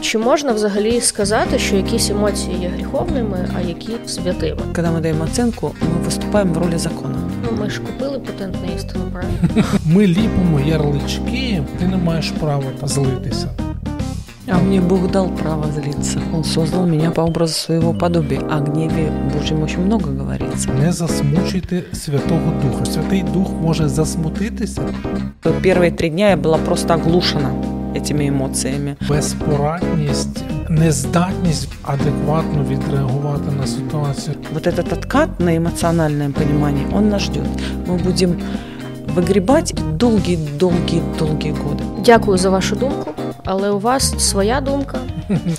Чи можна взагалі сказати, що якісь емоції є гріховними, а які святими? Когда мы даем оценку, мы выступаем в роли закона. Ну ми ж купили патент на істину, правильно? Ми ліпимо ярлички, ти не маєш права злитися. А мне Бог дал право злиться. Он создал меня по образу своего подобия. О гневе Божьем очень много говорится. Не засмучуйте Святого Духа. Святий Дух може засмутитися, Первые три дня я была просто оглушена этими эмоциями. безпорадність, нездатність адекватно відреагувати на ситуацію. Вот этот откат на эмоциональное понимание, он нас ждет. Мы будем выгребать долгие-долгие-долгие годы. Дякую за вашу думку, але у вас своя думка,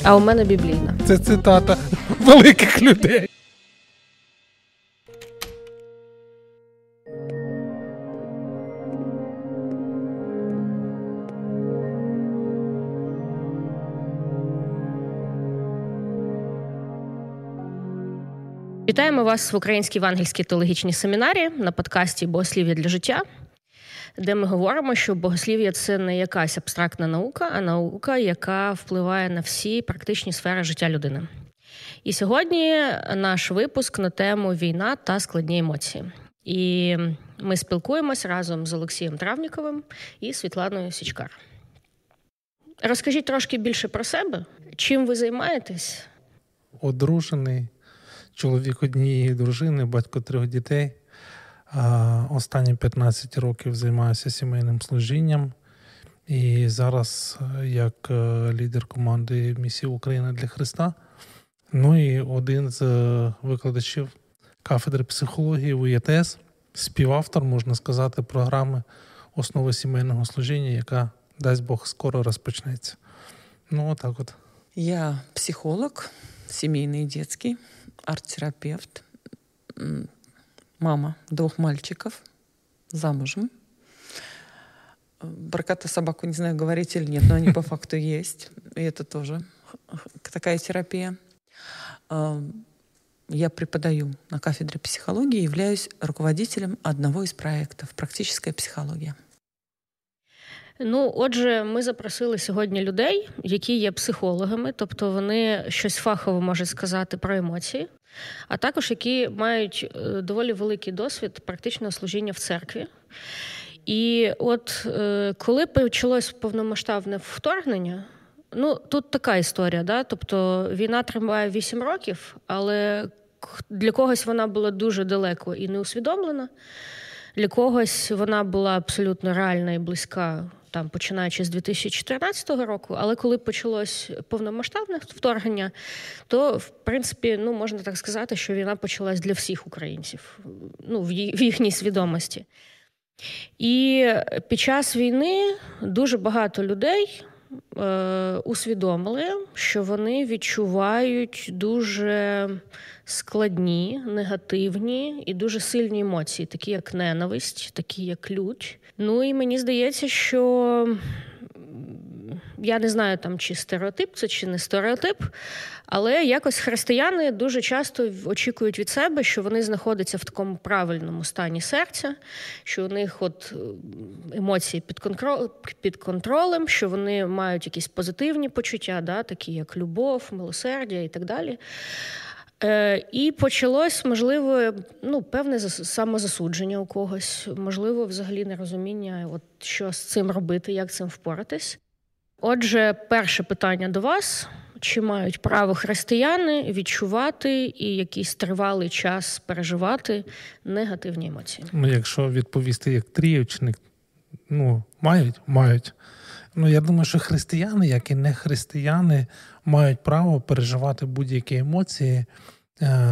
а у мене біблійна. Це цитата великих людей. Вітаємо вас в Українській евангельській теологічній семінарі на подкасті Богослів'я для життя, де ми говоримо, що богослів'я це не якась абстрактна наука, а наука, яка впливає на всі практичні сфери життя людини. І сьогодні наш випуск на тему війна та складні емоції. І ми спілкуємось разом з Олексієм Травніковим і Світланою Січкар. Розкажіть трошки більше про себе, чим ви займаєтесь? Одружений, чоловік однієї дружини, батько трьох дітей. Останні 15 років займаюся сімейним служінням. І зараз е, як е, лідер команди місії Україна для Христа. Ну і один з е, викладачів кафедри психології в УЄТС, співавтор, можна сказати, програми основи сімейного служіння, яка, дасть Бог, скоро розпочнеться. Ну, отак от. Я психолог, семейный и детский, арт-терапевт, мама двух мальчиков, замужем. Про кота собаку не знаю, говорить или нет, но они по факту есть. И это тоже такая терапия. А, Я преподаю на кафедре психологии, являюсь руководителем одного из проектов «Практическая психология». Ну, отже, ми запросили сьогодні людей, які є психологами, тобто вони щось фахово можуть сказати про емоції, а також які мають е, доволі великий досвід практичного служіння в церкві. І от е, коли почалось повномасштабне вторгнення, ну тут така історія, да? тобто війна триває 8 років, але для когось вона була дуже далеко і не усвідомлена. Для когось вона була абсолютно реальна і близька, там починаючи з 2014 року. Але коли почалось повномасштабне вторгнення, то в принципі ну можна так сказати, що війна почалась для всіх українців, ну в їхній свідомості. І під час війни дуже багато людей е, усвідомили, що вони відчувають дуже складні, негативні і дуже сильні емоції, такі як ненависть, такі як лють. Ну і мені здається, що я не знаю там, чи стереотип це чи не стереотип, але якось християни дуже часто очікують від себе, що вони знаходяться в такому правильному стані серця, що у них от емоції під, контро... під контролем, що вони мають якісь позитивні почуття, да, такі як любов, милосердя і так далі. Е, І почалось, можливо, ну, певне зас- самозасудження у когось, можливо, взагалі нерозуміння, от що з цим робити, як з цим впоратись. Отже, перше питання до вас: чи мають право християни відчувати і якийсь тривалий час переживати негативні емоції? Ну, якщо відповісти як трієчник, ну, мають, мають. Ну, я думаю, що християни, як і не християни, мають право переживати будь-які емоції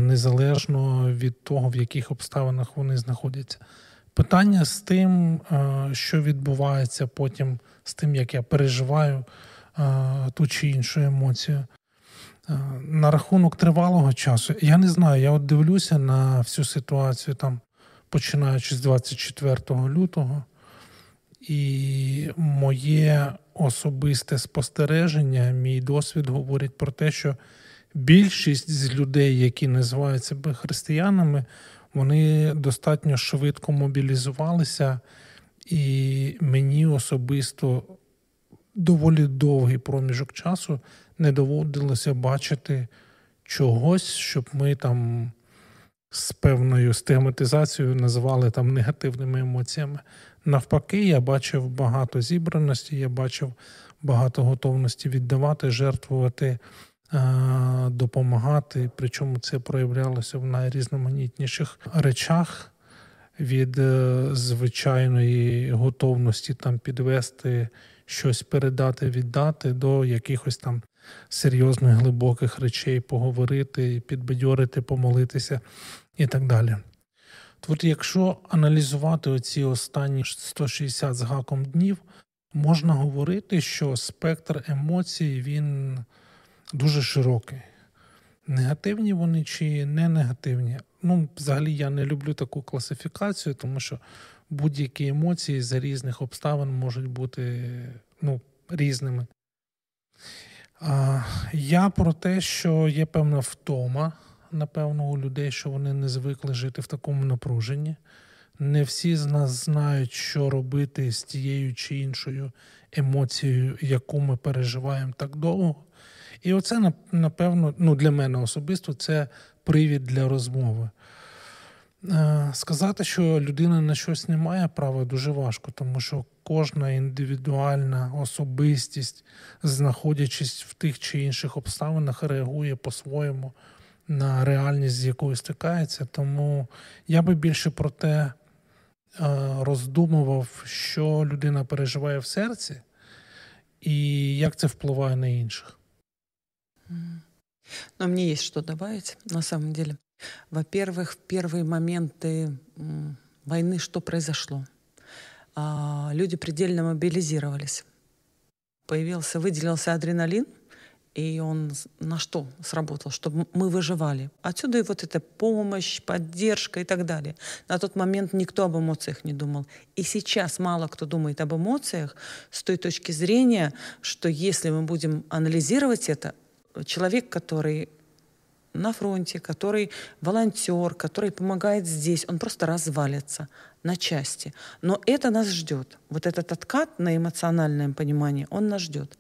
незалежно від того, в яких обставинах вони знаходяться. Питання з тим, е, що відбувається потім, з тим, як я переживаю е, ту чи іншу емоцію. Е, На рахунок тривалого часу, я не знаю, я от дивлюся на всю ситуацію там, починаючи з 24 лютого, і моє особисте спостереження, мій досвід говорить про те, що більшість з людей, які називають себе християнами, вони достатньо швидко мобілізувалися, і мені особисто доволі довгий проміжок часу не доводилося бачити чогось, щоб ми там з певною стигматизацією називали там негативними емоціями. Навпаки, я бачив багато зібраності, я бачив багато готовності віддавати, жертвувати, допомагати. Причому це проявлялося в найрізноманітніших речах. Від е, звичайної готовності там підвести щось передати, віддати до якихось там серйозних глибоких речей, поговорити, підбадьорити, помолитися і так далі. От якщо аналізувати оці останні 160 з гаком днів, можна говорити, що спектр емоцій він дуже широкий. Негативні вони чи не негативні. Ну, взагалі я не люблю таку класифікацію, тому що будь-які емоції за різних обставин можуть бути ну, різними. А, Я про те, що є певна втома, напевно, у людей, що вони не звикли жити в такому напруженні. Не всі з нас знають, що робити з тією чи іншою емоцією, яку ми переживаємо так довго. І оце, напевно, ну, для мене особисто це привід для розмови. Е, сказати, що людина на щось не має права, дуже важко, тому що кожна індивідуальна особистість, знаходячись в тих чи інших обставинах, реагує по-своєму на реальність, з якою стикається. Тому я би більше про те е, роздумував, що людина переживає в серці, і як це впливає на інших. Но мне есть что добавить, на самом деле. Во-первых, в первые моменты войны что произошло? А, люди предельно мобилизировались. Появился, выделился адреналин, и он на что сработал? Чтобы мы выживали. Отсюда и вот эта помощь, поддержка и так далее. На тот момент никто об эмоциях не думал. И сейчас мало кто думает об эмоциях с той точки зрения, что если мы будем анализировать это, человек, который на фронте, который волонтер, который помогает здесь, он просто развалится на части. Но это нас ждет. Вот этот откат на эмоциональное понимание, он нас ждет.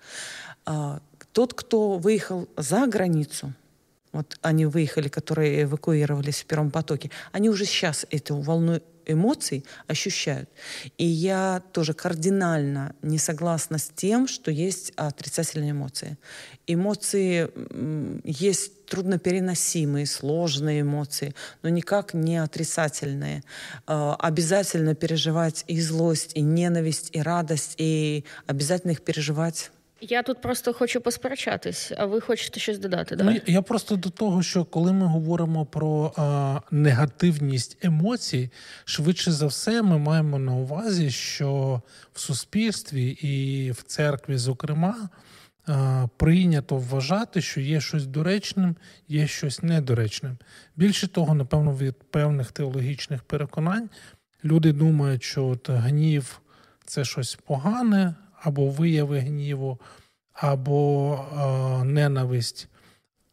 А, тот, кто выехал за границу, вот они выехали, которые эвакуировались в первом потоке, они уже сейчас эту волну эмоций ощущают. И я тоже кардинально не согласна с тем, что есть отрицательные эмоции. Эмоции есть труднопереносимые, сложные эмоции, но никак не отрицательные. А, обязательно переживать и злость, и ненависть, и радость, и обязательно их переживать Я тут просто хочу посперечатись, а ви хочете щось додати? Да? Ну, я просто до того, що коли ми говоримо про а, негативність емоцій, швидше за все, ми маємо на увазі, що в суспільстві і в церкві, зокрема, а, прийнято вважати, що є щось доречним, є щось недоречним. Більше того, напевно, від певних теологічних переконань люди думають, що от гнів це щось погане або вияви гніву, або е, ненависть.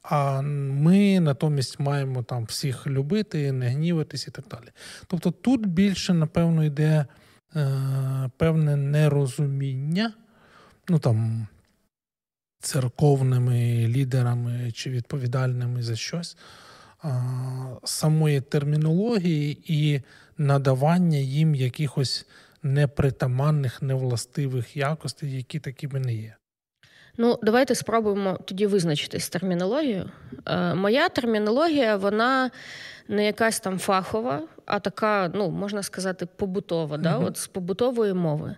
А ми натомість маємо там всіх любити, не гніватись і так далі. Тобто тут більше, напевно, йде е, певне нерозуміння, ну там церковними лідерами чи відповідальними за щось, е, самої термінології і надавання їм якихось непритаманних, невластивих якостей, які такими не є. Ну, давайте спробуємо тоді визначитись з термінологією. Е, Моя термінологія, вона не якась там фахова, а така, ну, можна сказати, побутова, да? от з побутової мови.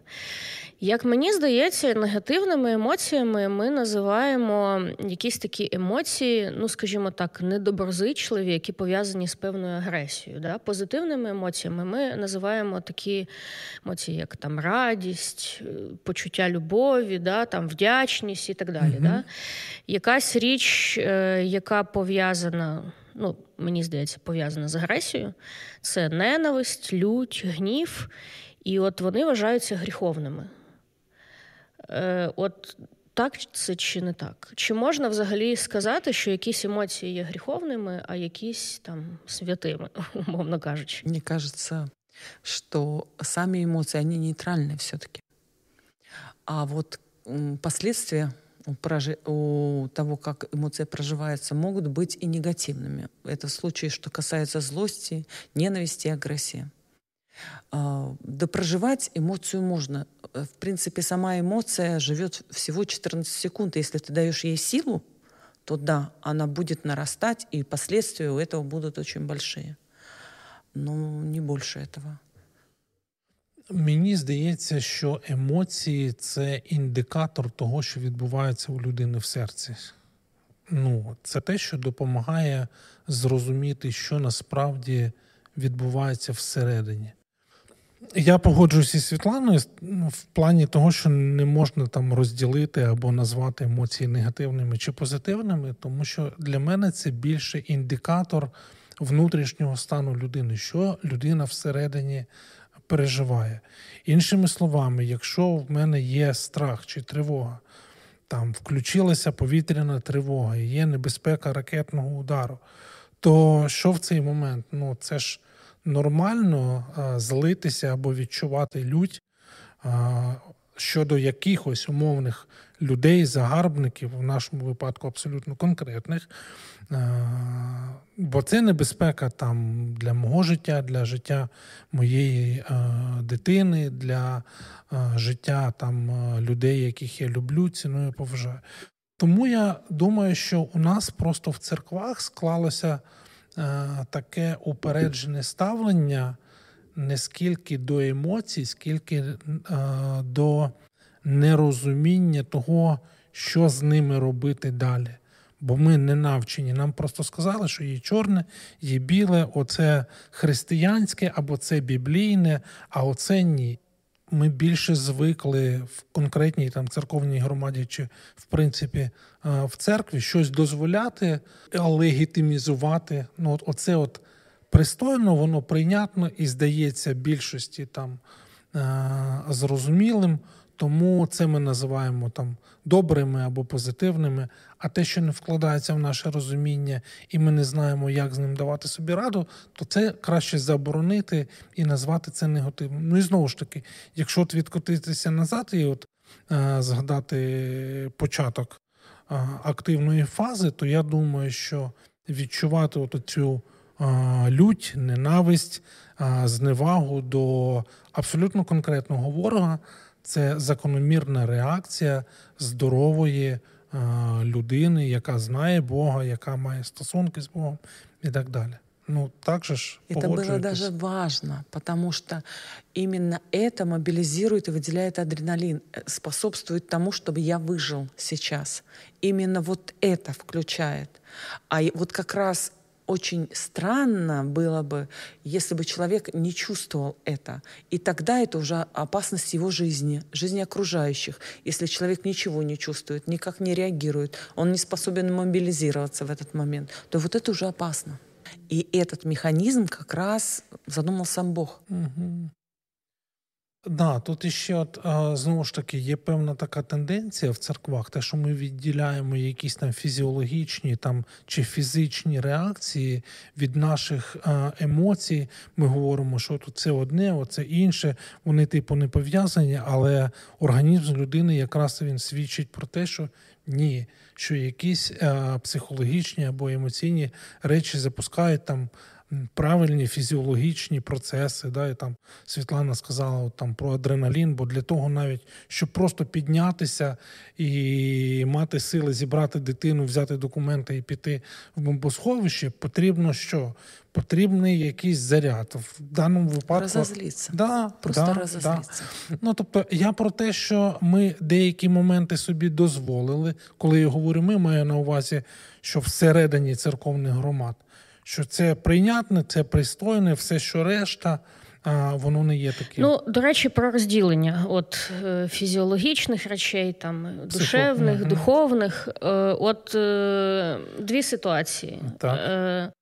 Як мені здається, негативними емоціями ми називаємо якісь такі емоції, ну скажімо так, недоброзичливі, які пов'язані з певною агресією. Да? Позитивними емоціями ми називаємо такі емоції, як там радість, почуття любові, да? там вдячність і так далі. Mm-hmm. Да? Якась річ, е, яка пов'язана. Ну, мені здається, пов'язана з агресією, це ненависть, лють, гнів, і от вони вважаються гріховними. Е, От так це чи не так? Чи можна взагалі сказати, що якісь емоції є гріховними, а якісь там святими, умовно кажучи? Мені кажется, что сами эмоции, они нейтральны все-таки. А вот последствия у, прожи... у того, как эмоция проживается, могут быть и негативными. Это в случае, что касается злости, ненависти и агрессии. А, да проживать эмоцию можно. В принципе, сама эмоция живет всего 14 секунд. Если ты даешь ей силу, то да, она будет нарастать, и последствия у этого будут очень большие. Но не больше этого. Мені здається, що емоції це індикатор того, що відбувається у людини в серці. Ну, Це те, що допомагає зрозуміти, що насправді відбувається всередині. Я погоджуюся зі Світланою в плані того, що не можна там розділити або назвати емоції негативними чи позитивними, тому що для мене це більше індикатор внутрішнього стану людини, що людина всередині переживає. Іншими словами, якщо в мене є страх чи тривога, там включилася повітряна тривога і є небезпека ракетного удару, то що в цей момент? Ну, це ж нормально а, злитися або відчувати лють а, щодо якихось умовних людей, загарбників, в нашому випадку абсолютно конкретних. Бо це небезпека там для мого життя, для життя моєї дитини, для життя там людей, яких я люблю, ціную, поважаю. Тому я думаю, що у нас просто в церквах склалося таке упереджене ставлення не скільки до емоцій, скільки до нерозуміння того, що з ними робити далі. Бо ми не навчені. Нам просто сказали, що є чорне, є біле, оце християнське або це біблійне, а оце ні. Ми більше звикли в конкретній там церковній громаді чи в принципі в церкві щось дозволяти, легітимізувати. Ну, от Оце от пристойно, воно прийнятно і здається більшості там зрозумілим. Тому це ми називаємо там добрими або позитивними. А те, що не вкладається в наше розуміння, і ми не знаємо, як з ним давати собі раду, то це краще заборонити і назвати це негативним. Ну і знову ж таки, якщо от відкотитися назад і от е, згадати початок е, активної фази, то я думаю, що відчувати от цю е, лють, ненависть, е, зневагу до абсолютно конкретного ворога це закономірна реакція здорової людини, яка знає Бога, яка має стосунки з Богом і так далі. Ну, так же ж Это было даже важно, потому что именно это мобилизирует и выделяет адреналин, э, способствует тому, чтобы я выжил сейчас. Именно вот это включает. А вот как раз очень странно было бы, если бы человек не чувствовал это. И тогда это уже опасность его жизни, жизни окружающих. Если человек ничего не чувствует, никак не реагирует, он не способен мобилизироваться в этот момент, то вот это уже опасно. И этот механизм как раз задумал сам Бог. Угу. Да, тут іще от знову ж таки є певна така тенденція в церквах, те, що ми відділяємо якісь там фізіологічні там чи фізичні реакції від наших емоцій. Ми говоримо, що тут це одне, оце інше. Вони типу не пов'язані, але організм людини якраз він свідчить про те, що ні, що якісь психологічні або емоційні речі запускають там правильні фізіологічні процеси. Да, і там Світлана сказала от, там про адреналін, бо для того навіть щоб просто піднятися і мати сили зібрати дитину, взяти документи і піти в бомбосховище, потрібно що? Потрібний якийсь заряд в даному випадку Розозліться. Да, Просто да, розозліться. Да. Ну тобто, я про те, що ми деякі моменти собі дозволили, коли я говорю, ми маю на увазі, що всередині церковних громад що це прийнятне, це пристойне, все, що решта. А воно не є таким. Ну, до речі, про розділення от е, фізіологічних речей, там душевних, Психо. духовних. Е, от е, дві ситуації. Так.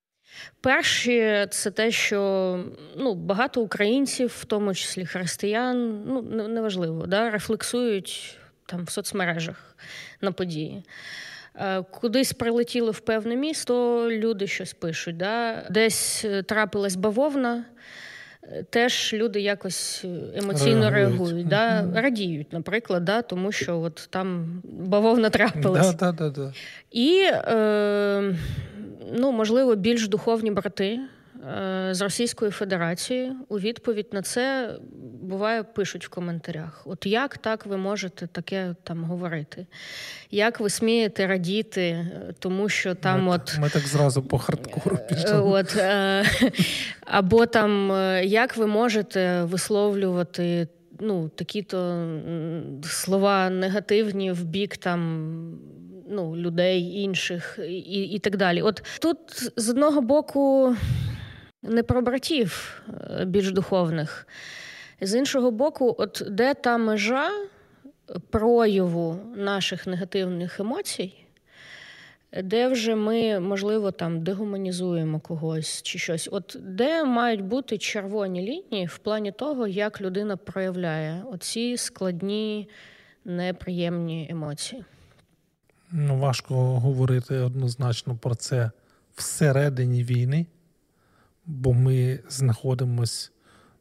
Перші це те, що ну, багато українців, в тому числі християн, ну неважливо, да, рефлексують там в соцмережах на події. Е, кудись прилетіли в певне місто, люди щось пишуть. Да? Десь е, трапилась бавовна, теж люди якось емоційно реагують, реагують да? радіють, наприклад, да? тому що от там бавовна трапилась. Да, да, да, І, е, ну, можливо, більш духовні брати. Е, з Російської Федерації у відповідь на це буває пишуть в коментарях: от як так ви можете таке там говорити? Як ви смієте радіти, е, тому що там ми, от ми так зразу по хардкору е, пішли. От, Або там як ви можете висловлювати ну, такі-то слова негативні в бік там. Ну, людей інших і і так далі. От тут з одного боку не про братів е, більш духовних. З іншого боку, от де та межа прояву наших негативних емоцій, де вже ми, можливо, там дегуманізуємо когось чи щось, от де мають бути червоні лінії в плані того, як людина проявляє оці складні, неприємні емоції. Ну, важко говорити однозначно про це всередині війни бо ми знаходимось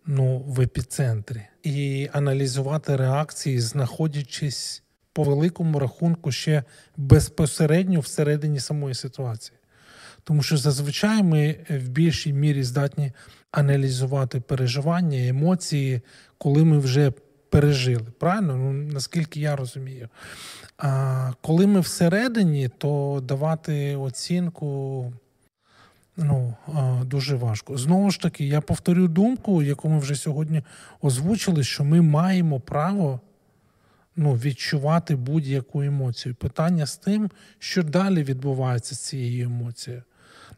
ну, в епіцентрі, і аналізувати реакції, знаходячись по великому рахунку ще безпосередньо всередині самої ситуації. Тому що зазвичай ми в більшій мірі здатні аналізувати переживання, емоції, коли ми вже пережили. Правильно? Ну, Наскільки я розумію. А коли ми всередині, то давати оцінку ну, дуже важко. Знову ж таки, я повторю думку, яку ми вже сьогодні озвучили, що ми маємо право ну, відчувати будь-яку емоцію. Питання з тим, що далі відбувається з цією емоцією.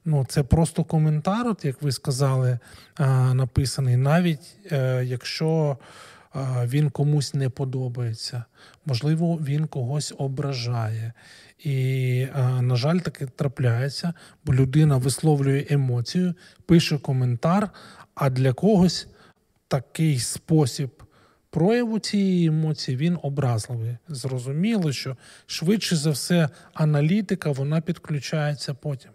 Ну, Це просто коментар, от як ви сказали, написаний, навіть е, якщо він комусь не подобається, можливо, він когось ображає. І, на жаль, таке трапляється, бо людина висловлює емоцію, пише коментар, а для когось такий спосіб прояву цієї емоції він образливий. Зрозуміло, що швидше за все аналітика вона підключається потім.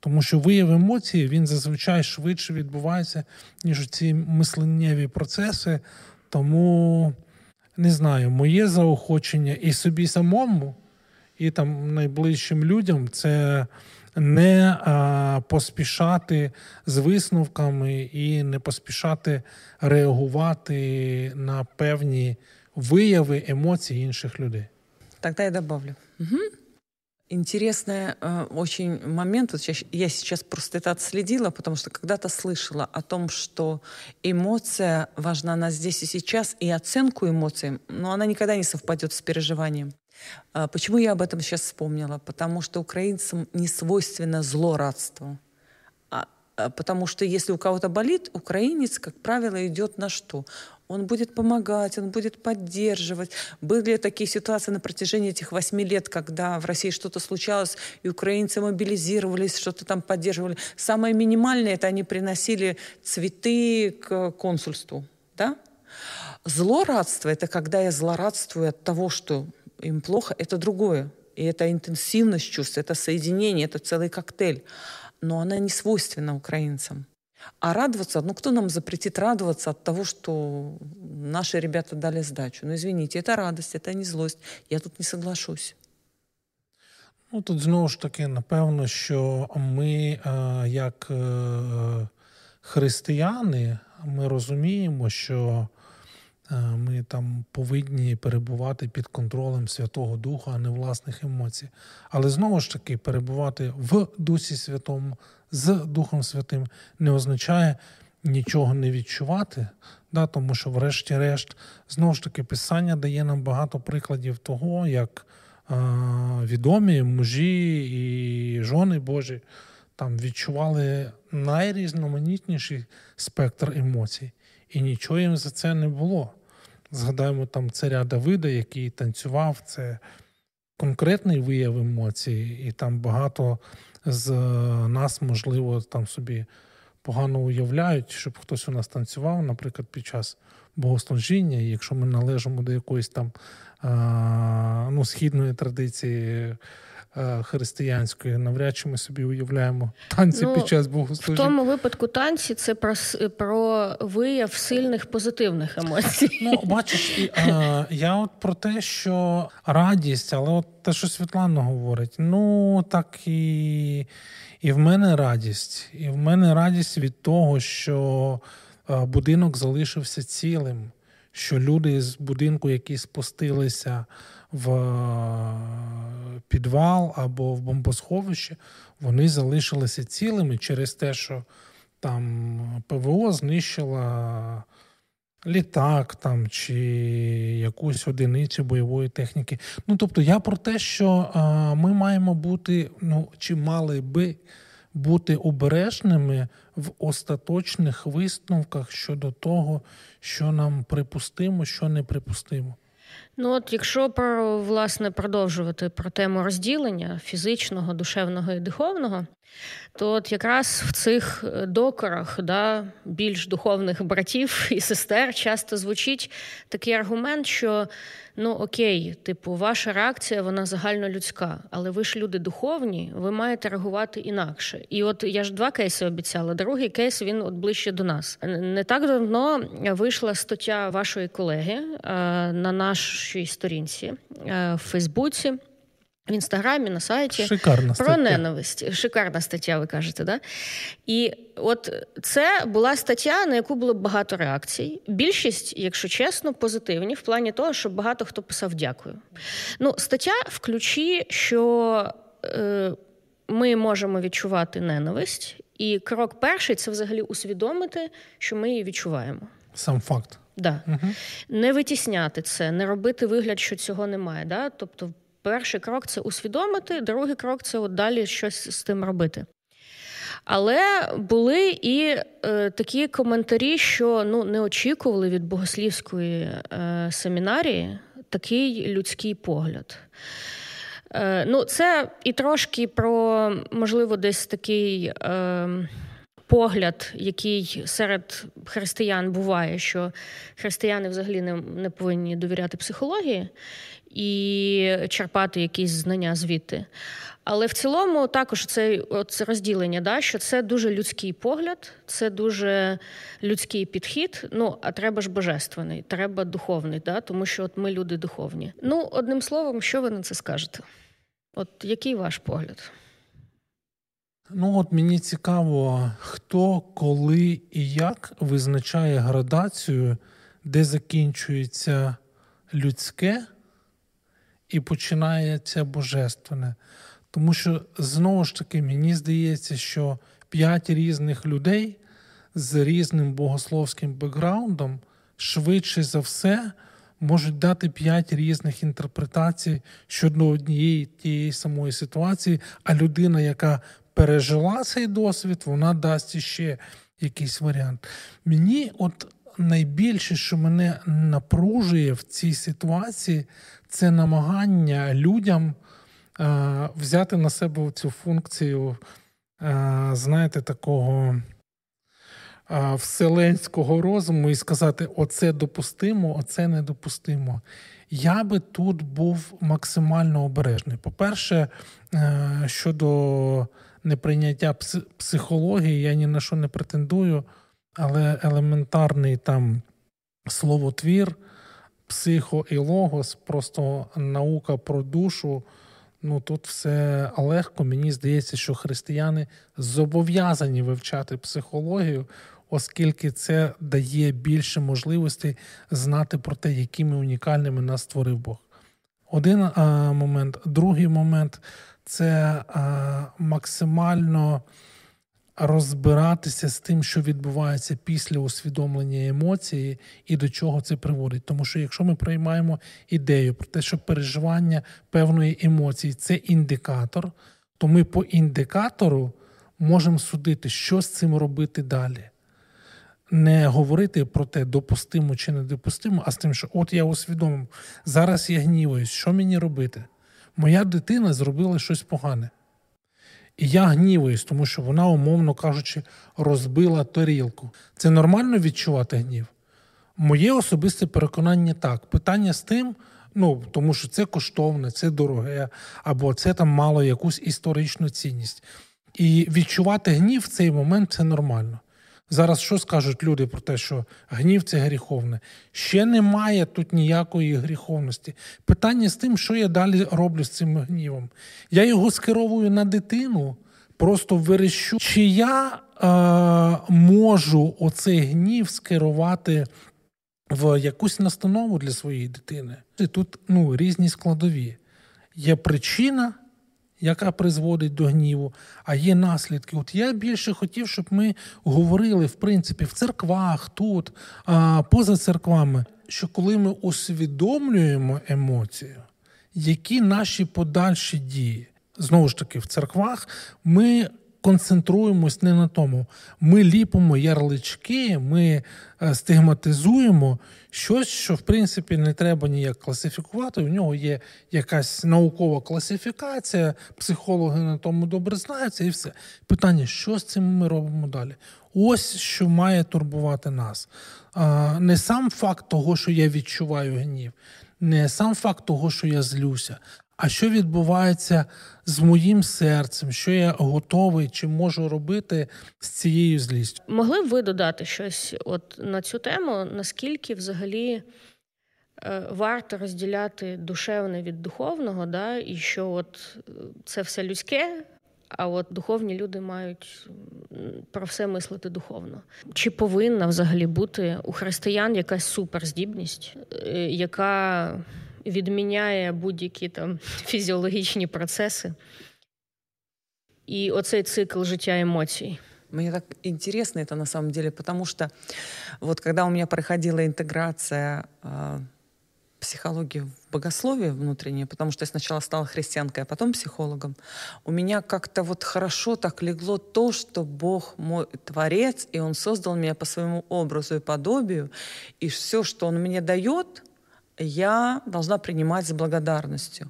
Тому що вияв емоції він зазвичай швидше відбувається, ніж ці мисленнєві процеси. Тому не знаю, моє заохочення і собі самому і там найближчим людям це не а, поспішати з висновками і не поспішати реагувати на певні вияви емоцій інших людей. Тогда я добавлю. Угу. Интересный э, очень момент. Вот я, я сейчас просто это отследила, потому что когда-то слышала о том, что эмоция важна на здесь и сейчас, и оценку эмоциям, но она никогда не совпадет с переживанием. А почему я об этом сейчас вспомнила? Потому что украинцам не свойственно злорадство. А, а, потому что если у кого-то болит, украинец, как правило, идет на что? Он будет помогать, он будет поддерживать. Были такие ситуации на протяжении этих восьми лет, когда в России что-то случалось, и украинцы мобилизировались, что-то там поддерживали. Самое минимальное — это они приносили цветы к консульству. Да? Злорадство — это когда я злорадствую от того, что им плохо, это другое. И это интенсивность чувств, это соединение, это целый коктейль. Но она не свойственна украинцам. А радоваться, ну кто нам запретит радоваться от того, что наши ребята дали сдачу? Ну извините, это радость, это не злость. Я тут не соглашусь. Ну тут знову ж таки, напевно, що ми, як християни, ми розуміємо, що ми там повинні перебувати під контролем Святого Духа, а не власних емоцій. Але знову ж таки, перебувати в Дусі Святому з Духом Святим не означає нічого не відчувати, да, тому що, врешті-решт, знову ж таки, Писання дає нам багато прикладів того, як е, відомі мужі і жони Божі там відчували найрізноманітніший спектр емоцій і нічого їм за це не було. Згадаємо там царя Давида, який танцював, це конкретний вияв емоцій, і там багато з нас, можливо, там собі погано уявляють, щоб хтось у нас танцював, наприклад, під час богослужіння, якщо ми належимо до якоїсь там ну, східної традиції Е, християнської, навряд чи ми собі уявляємо танці ну, під час богослужіння. В тому випадку танці це про про вияв сильних позитивних емоцій. Ну, бачиш, і, а, я от про те, що радість, але от те, що Світлана говорить, ну так і, і в мене радість, і в мене радість від того, що будинок залишився цілим. Що люди з будинку, які спустилися в е, підвал або в бомбосховище, вони залишилися цілими через те, що там ПВО знищила літак там чи якусь одиницю бойової техніки. Ну тобто, я про те, що е, ми маємо бути, ну чи мали би бути обережними в остаточних висновках щодо того, що нам припустимо, що не припустимо. Ну от, якщо про власне продовжувати про тему розділення фізичного, душевного і духовного, то от якраз в цих е, докорах да, більш духовних братів і сестер часто звучить такий аргумент, що ну окей, типу, ваша реакція вона загальнолюдська, але ви ж люди духовні, ви маєте реагувати інакше. І от я ж два кейси обіцяла. Другий кейс він от ближче до нас. Не так давно вийшла стаття вашої колеги е, на нашій сторінці е, в Фейсбуці. В інстаграмі на сайті Шикарна про ненависть. Шикарна стаття, ви кажете, да? І от це була стаття, на яку було багато реакцій. Більшість, якщо чесно, позитивні в плані того, що багато хто писав дякую. Ну, стаття в ключі, що е, ми можемо відчувати ненависть, і крок перший це взагалі усвідомити, що ми її відчуваємо. Сам факт. Да. Угу. Не витісняти це, не робити вигляд, що цього немає. Да? Тобто перший крок це усвідомити, другий крок це от далі щось з тим робити. Але були і е, такі коментарі, що ну, не очікували від богослівської е, семінарії такий людський погляд. Е, ну, Це і трошки про, можливо, десь такий. Е, Погляд, який серед християн буває, що християни взагалі не не повинні довіряти психології, і черпати якісь знання звідти. Але в цілому також це, це розділення, да, що це дуже людський погляд, це дуже людський підхід. Ну, а треба ж божественний, треба духовний, да, тому що от ми люди духовні. Ну, одним словом, що ви на це скажете? От який ваш погляд? Ну, от мені цікаво, хто, коли і як визначає градацію, де закінчується людське, і починається божественне. Тому що знову ж таки мені здається, що п'ять різних людей з різним богословським бекграундом швидше за все можуть дати п'ять різних інтерпретацій щодо однієї тієї самої ситуації, а людина, яка пережила цей досвід, вона дасть іще якийсь варіант. Мені, от найбільше, що мене напружує в цій ситуації, це намагання людям е, взяти на себе цю функцію, е, знаєте, такого е, вселенського розуму і сказати: оце допустимо, оце недопустимо. Я би тут був максимально обережний. По-перше, е, щодо неприйняття психології, я ні на що не претендую, але елементарний там словотвір психо і логос, просто наука про душу. Ну тут все легко. Мені здається, що християни зобов'язані вивчати психологію, оскільки це дає більше можливостей знати про те, якими унікальними нас створив Бог. Один а, момент, другий момент це максимально розбиратися з тим, що відбувається після усвідомлення емоції і до чого це приводить. Тому що якщо ми приймаємо ідею про те, що переживання певної емоції це індикатор, то ми по індикатору можемо судити, що з цим робити далі. Не говорити про те, допустимо чи недопустимо, а з тим, що от я усвідомив, зараз я гніваюсь, що мені робити? Моя дитина зробила щось погане. І я гнівуюсь, тому що вона, умовно кажучи, розбила тарілку. Це нормально відчувати гнів? Моє особисте переконання так. Питання з тим, Ну, тому що це коштовне, це дороге, або це там мало якусь історичну цінність. І відчувати гнів в цей момент це нормально. Зараз що скажуть люди про те, що гнів це гріховне? Ще немає тут ніякої гріховності. Питання з тим, що я далі роблю з цим гнівом. Я його скеровую на дитину, просто вирішу, чи я е, можу оцей гнів скерувати в якусь настанову для своєї дитини. І тут ну, різні складові. Є причина, яка призводить до гніву, а є наслідки. От я більше хотів, щоб ми говорили, в принципі, в церквах, тут, а, поза церквами, що коли ми усвідомлюємо емоцію, які наші подальші дії, знову ж таки, в церквах ми концентруємось не на тому. Ми ліпимо ярлички, ми е, стигматизуємо щось, що в принципі не треба ніяк класифікувати. У нього є якась наукова класифікація, психологи на тому добре знаються, і все. Питання, що з цим ми робимо далі? Ось що має турбувати нас. Не сам факт того, що я відчуваю гнів, не сам факт того, що я злюся, а що відбувається з моїм серцем, що я готовий чи можу робити з цією злістю? Могли б ви додати щось от на цю тему? Наскільки взагалі е, варто розділяти душевне від духовного, да, і що от це все людське, а от духовні люди мають про все мислити духовно? Чи повинна взагалі бути у християн якась суперздібність, е, яка відміняє будь-які там фізіологічні процеси. И оцей цикл життя эмоций. Мне так интересно это на самом деле, потому что вот когда у меня проходила интеграция э, психологии в богословие внутреннее, потому что я сначала стала христианкой, а потом психологом, у меня как-то вот хорошо так легло то, что Бог мой творец, и Он создал меня по своему образу и подобию, и все, что Он мне дает — я должна принимать с благодарностью.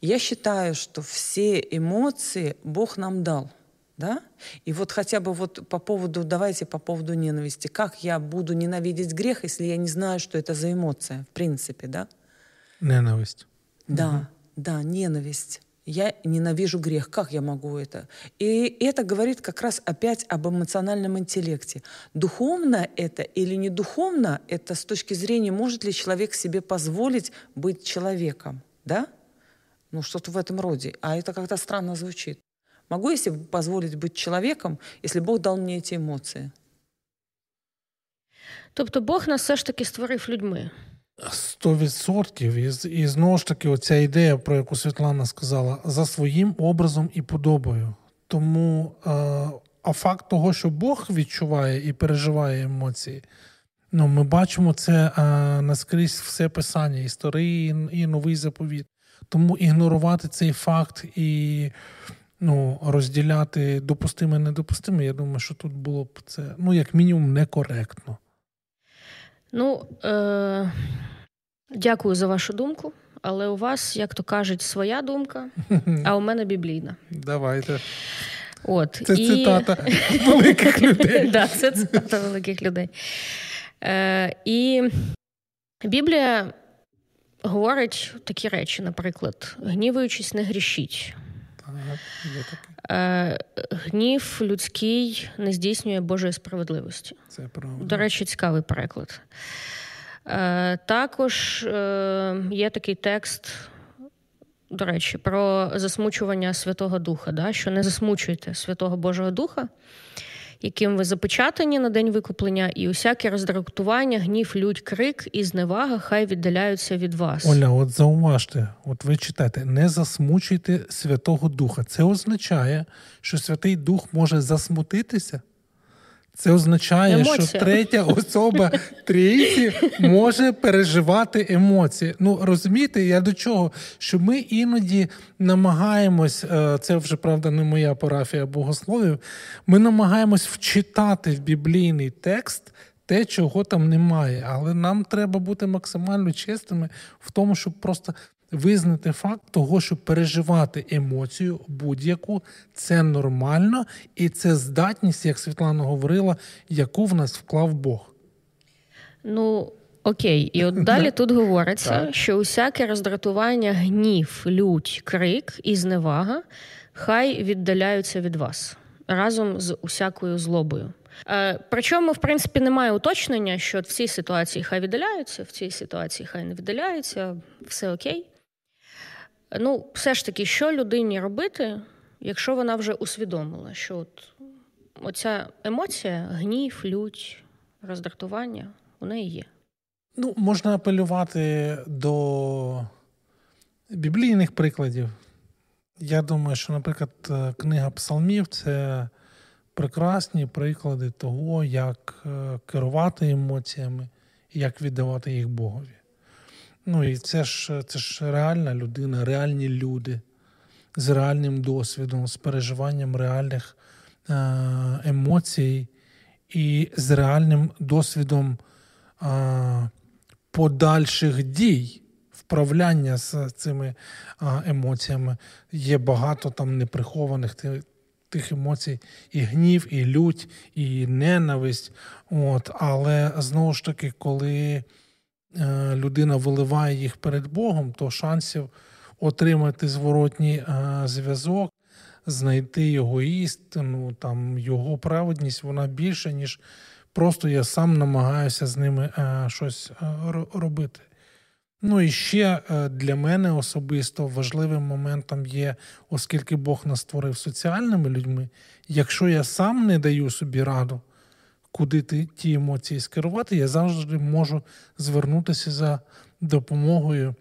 Я считаю, что все эмоции Бог нам дал. Да? И вот хотя бы вот по поводу, давайте по поводу ненависти. Как я буду ненавидеть грех, если я не знаю, что это за эмоция, в принципе, да? Ненависть. Да, угу. да, ненависть я ненавижу грех. Как я могу это? И это говорит как раз опять об эмоциональном интеллекте. Духовно это или не духовно, это с точки зрения, может ли человек себе позволить быть человеком. Да? Ну, что-то в этом роде. А это как-то странно звучит. Могу я себе позволить быть человеком, если Бог дал мне эти эмоции? Тобто Бог нас все ж таки створив людьми. Сто відсотків. І, і знову ж таки, оця ідея, про яку Світлана сказала, за своїм образом і подобою. Тому е, а факт того, що Бог відчуває і переживає емоції, ну, ми бачимо це е, наскрізь все писання, історії і новий заповіт. Тому ігнорувати цей факт і ну, розділяти допустиме, недопустиме, я думаю, що тут було б це ну, як мінімум некоректно. Ну, е- дякую за вашу думку, але у вас, як то кажуть, своя думка, а у мене біблійна. Давайте. От, Це і... цитата великих людей. Так, Це цитата великих людей. Е, І Біблія говорить такі речі, наприклад, гнівуючись, не грішіть. Е, гнів людський не здійснює Божої справедливості. Це правда. До речі, цікавий переклад. Е, також е, є такий текст, до речі, про засмучування Святого Духа, да? що не засмучуйте Святого Божого Духа яким ви запечатані на день викуплення, і усяке роздратування, гнів, лють, крик і зневага хай віддаляються від вас. Оля, от зауважте, от ви читаєте, не засмучуйте Святого Духа. Це означає, що Святий Дух може засмутитися. Це означає, Емоція. що третя особа трійці може переживати емоції. Ну розумієте, я до чого? Що ми іноді намагаємось, е, це вже правда не моя парафія богословів. Ми намагаємось вчитати в біблійний текст те, чого там немає. Але нам треба бути максимально чесними в тому, щоб просто визнати факт того, що переживати емоцію будь-яку це нормально, і це здатність, як Світлана говорила, яку в нас вклав Бог. Ну, Окей, і от далі тут говориться, що усяке роздратування, гнів, лють, крик і зневага хай віддаляються від вас разом з усякою злобою. Е, причому, в принципі, немає уточнення, що в цій ситуації хай віддаляються, в цій ситуації хай не віддаляються, все окей. Ну, все ж таки, що людині робити, якщо вона вже усвідомила, що от оця емоція, гнів, лють, роздратування у неї є. Ну, можна апелювати до біблійних прикладів. Я думаю, що, наприклад, е, книга Псалмів це прекрасні приклади того, як е, керувати емоціями і як віддавати їх Богові. Ну і це ж це ж реальна людина, реальні люди з реальним досвідом, з переживанням реальних е, емоцій і з реальним досвідом е, подальших дій. Вправляння з цими а, емоціями є багато там неприхованих тих емоцій, і гнів, і лють, і ненависть. От, Але знову ж таки, коли е, людина виливає їх перед Богом, то шансів отримати зворотній е, зв'язок, знайти його істину, там його праведність, вона більша, ніж просто я сам намагаюся з ними е, щось е, робити. Ну і ще е, для мене особисто важливим моментом є, оскільки Бог нас створив соціальними людьми, якщо я сам не даю собі раду, куди ти ті емоції скерувати, я завжди можу звернутися за допомогою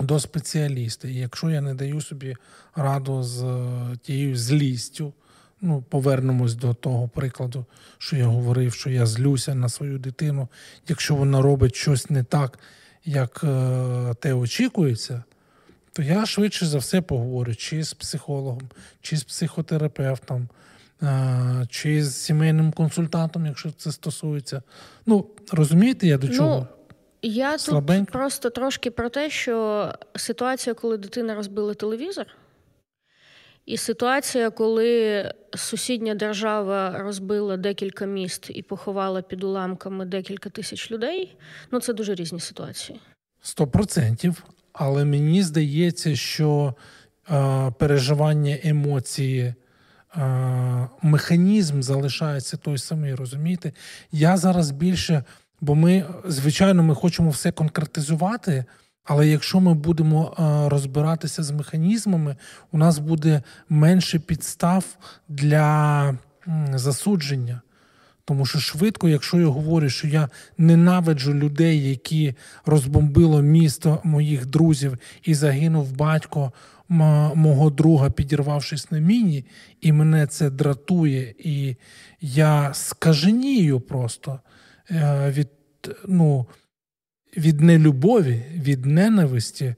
до спеціаліста. І якщо я не даю собі раду з е, тією злістю, ну, повернемось до того прикладу, що я говорив, що я злюся на свою дитину, якщо вона робить щось не так як е, те очікується, то я швидше за все поговорю чи з психологом, чи з психотерапевтом, чи з сімейним консультантом, якщо це стосується. Ну, розумієте, я до ну, чого? Ну, я Слабенько. тут просто трошки про те, що ситуація, коли дитина розбила телевізор. І ситуація, коли сусідня держава розбила декілька міст і поховала під уламками декілька тисяч людей, ну це дуже різні ситуації. Сто процентів. Але мені здається, що е, переживання емоції, е, механізм залишається той самий, розумієте? Я зараз більше, бо ми, звичайно, ми хочемо все конкретизувати. Але якщо ми будемо е, розбиратися з механізмами, у нас буде менше підстав для засудження. Тому що швидко, якщо я говорю, що я ненавиджу людей, які розбомбило місто моїх друзів, і загинув батько мого друга, підірвавшись на міні, і мене це дратує, і я скаженію просто е, від ну, від нелюбові, від ненависті,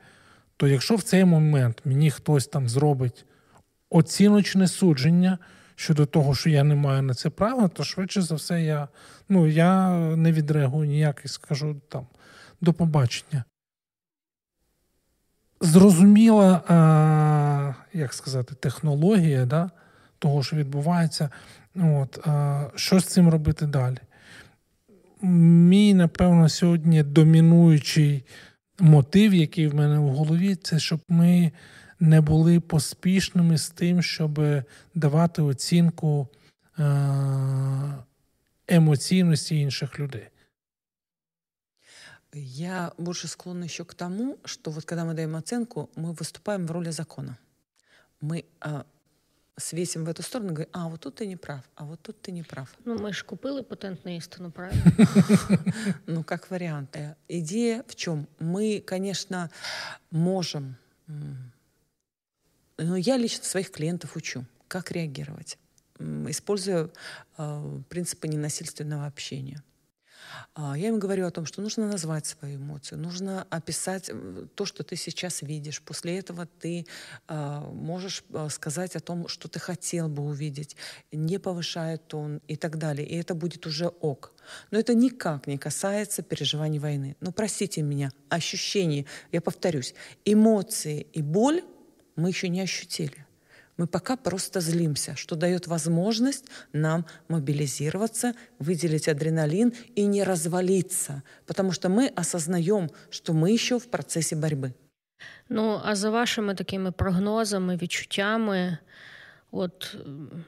то якщо в цей момент мені хтось там зробить оціночне судження щодо того, що я не маю на це права, то швидше за все я ну, я не відреагую ніяк і скажу там до побачення. Зрозуміла, а, як сказати, технологія да, того, що відбувається, От, а, що з цим робити далі? мій, напевно, сьогодні домінуючий мотив, який в мене в голові, це щоб ми не були поспішними з тим, щоб давати оцінку эмоциональности інших людей. Я больше склонна еще к тому, что вот когда мы даем оценку, мы выступаем в роли закона. Мы свесим в эту сторону, говорим, а вот тут ты не прав, а вот тут ты не прав. Ну, мы же купили патентную истину, правильно? Ну, как вариант. Идея в чем? Мы, конечно, можем... Но я лично своих клиентов учу, как реагировать, используя э, принципы ненасильственного общения. А, я им говорю о том, что нужно назвать свою эмоцию, нужно описать то, что ты сейчас видишь. После этого ты а, можешь а, сказать о том, что ты хотел бы увидеть, не повышая тон и так далее. И это будет уже ок. Но это никак не касается переживаний войны. Но простите меня, ощущения, я повторюсь, эмоции и боль мы еще не ощутили. Мы пока просто злимся, что дает возможность нам мобилизироваться, выделить адреналин и не развалиться, потому что мы осознаем, что мы еще в процессе борьбы. Ну, а за вашими такими прогнозами, відчуттями, от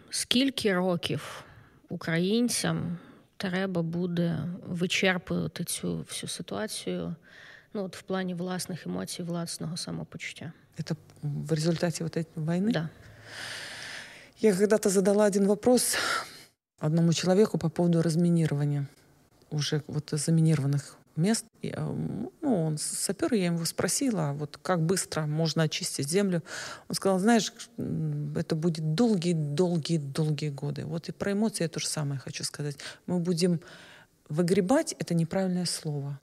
скільки років українцям треба буде вичерпувати цю всю ситуацію ну, от в плані власних емоцій, власного самопочуття? Это в результате вот этой войны? Да. Я когда-то задала один вопрос одному человеку по поводу разминирования уже вот заминированных мест. И, э, ну, он сапер, я его спросила, вот как быстро можно очистить землю. Он сказал, знаешь, это будет долгие-долгие-долгие годы. Вот и про эмоции я то же самое хочу сказать. Мы будем выгребать, это неправильное слово.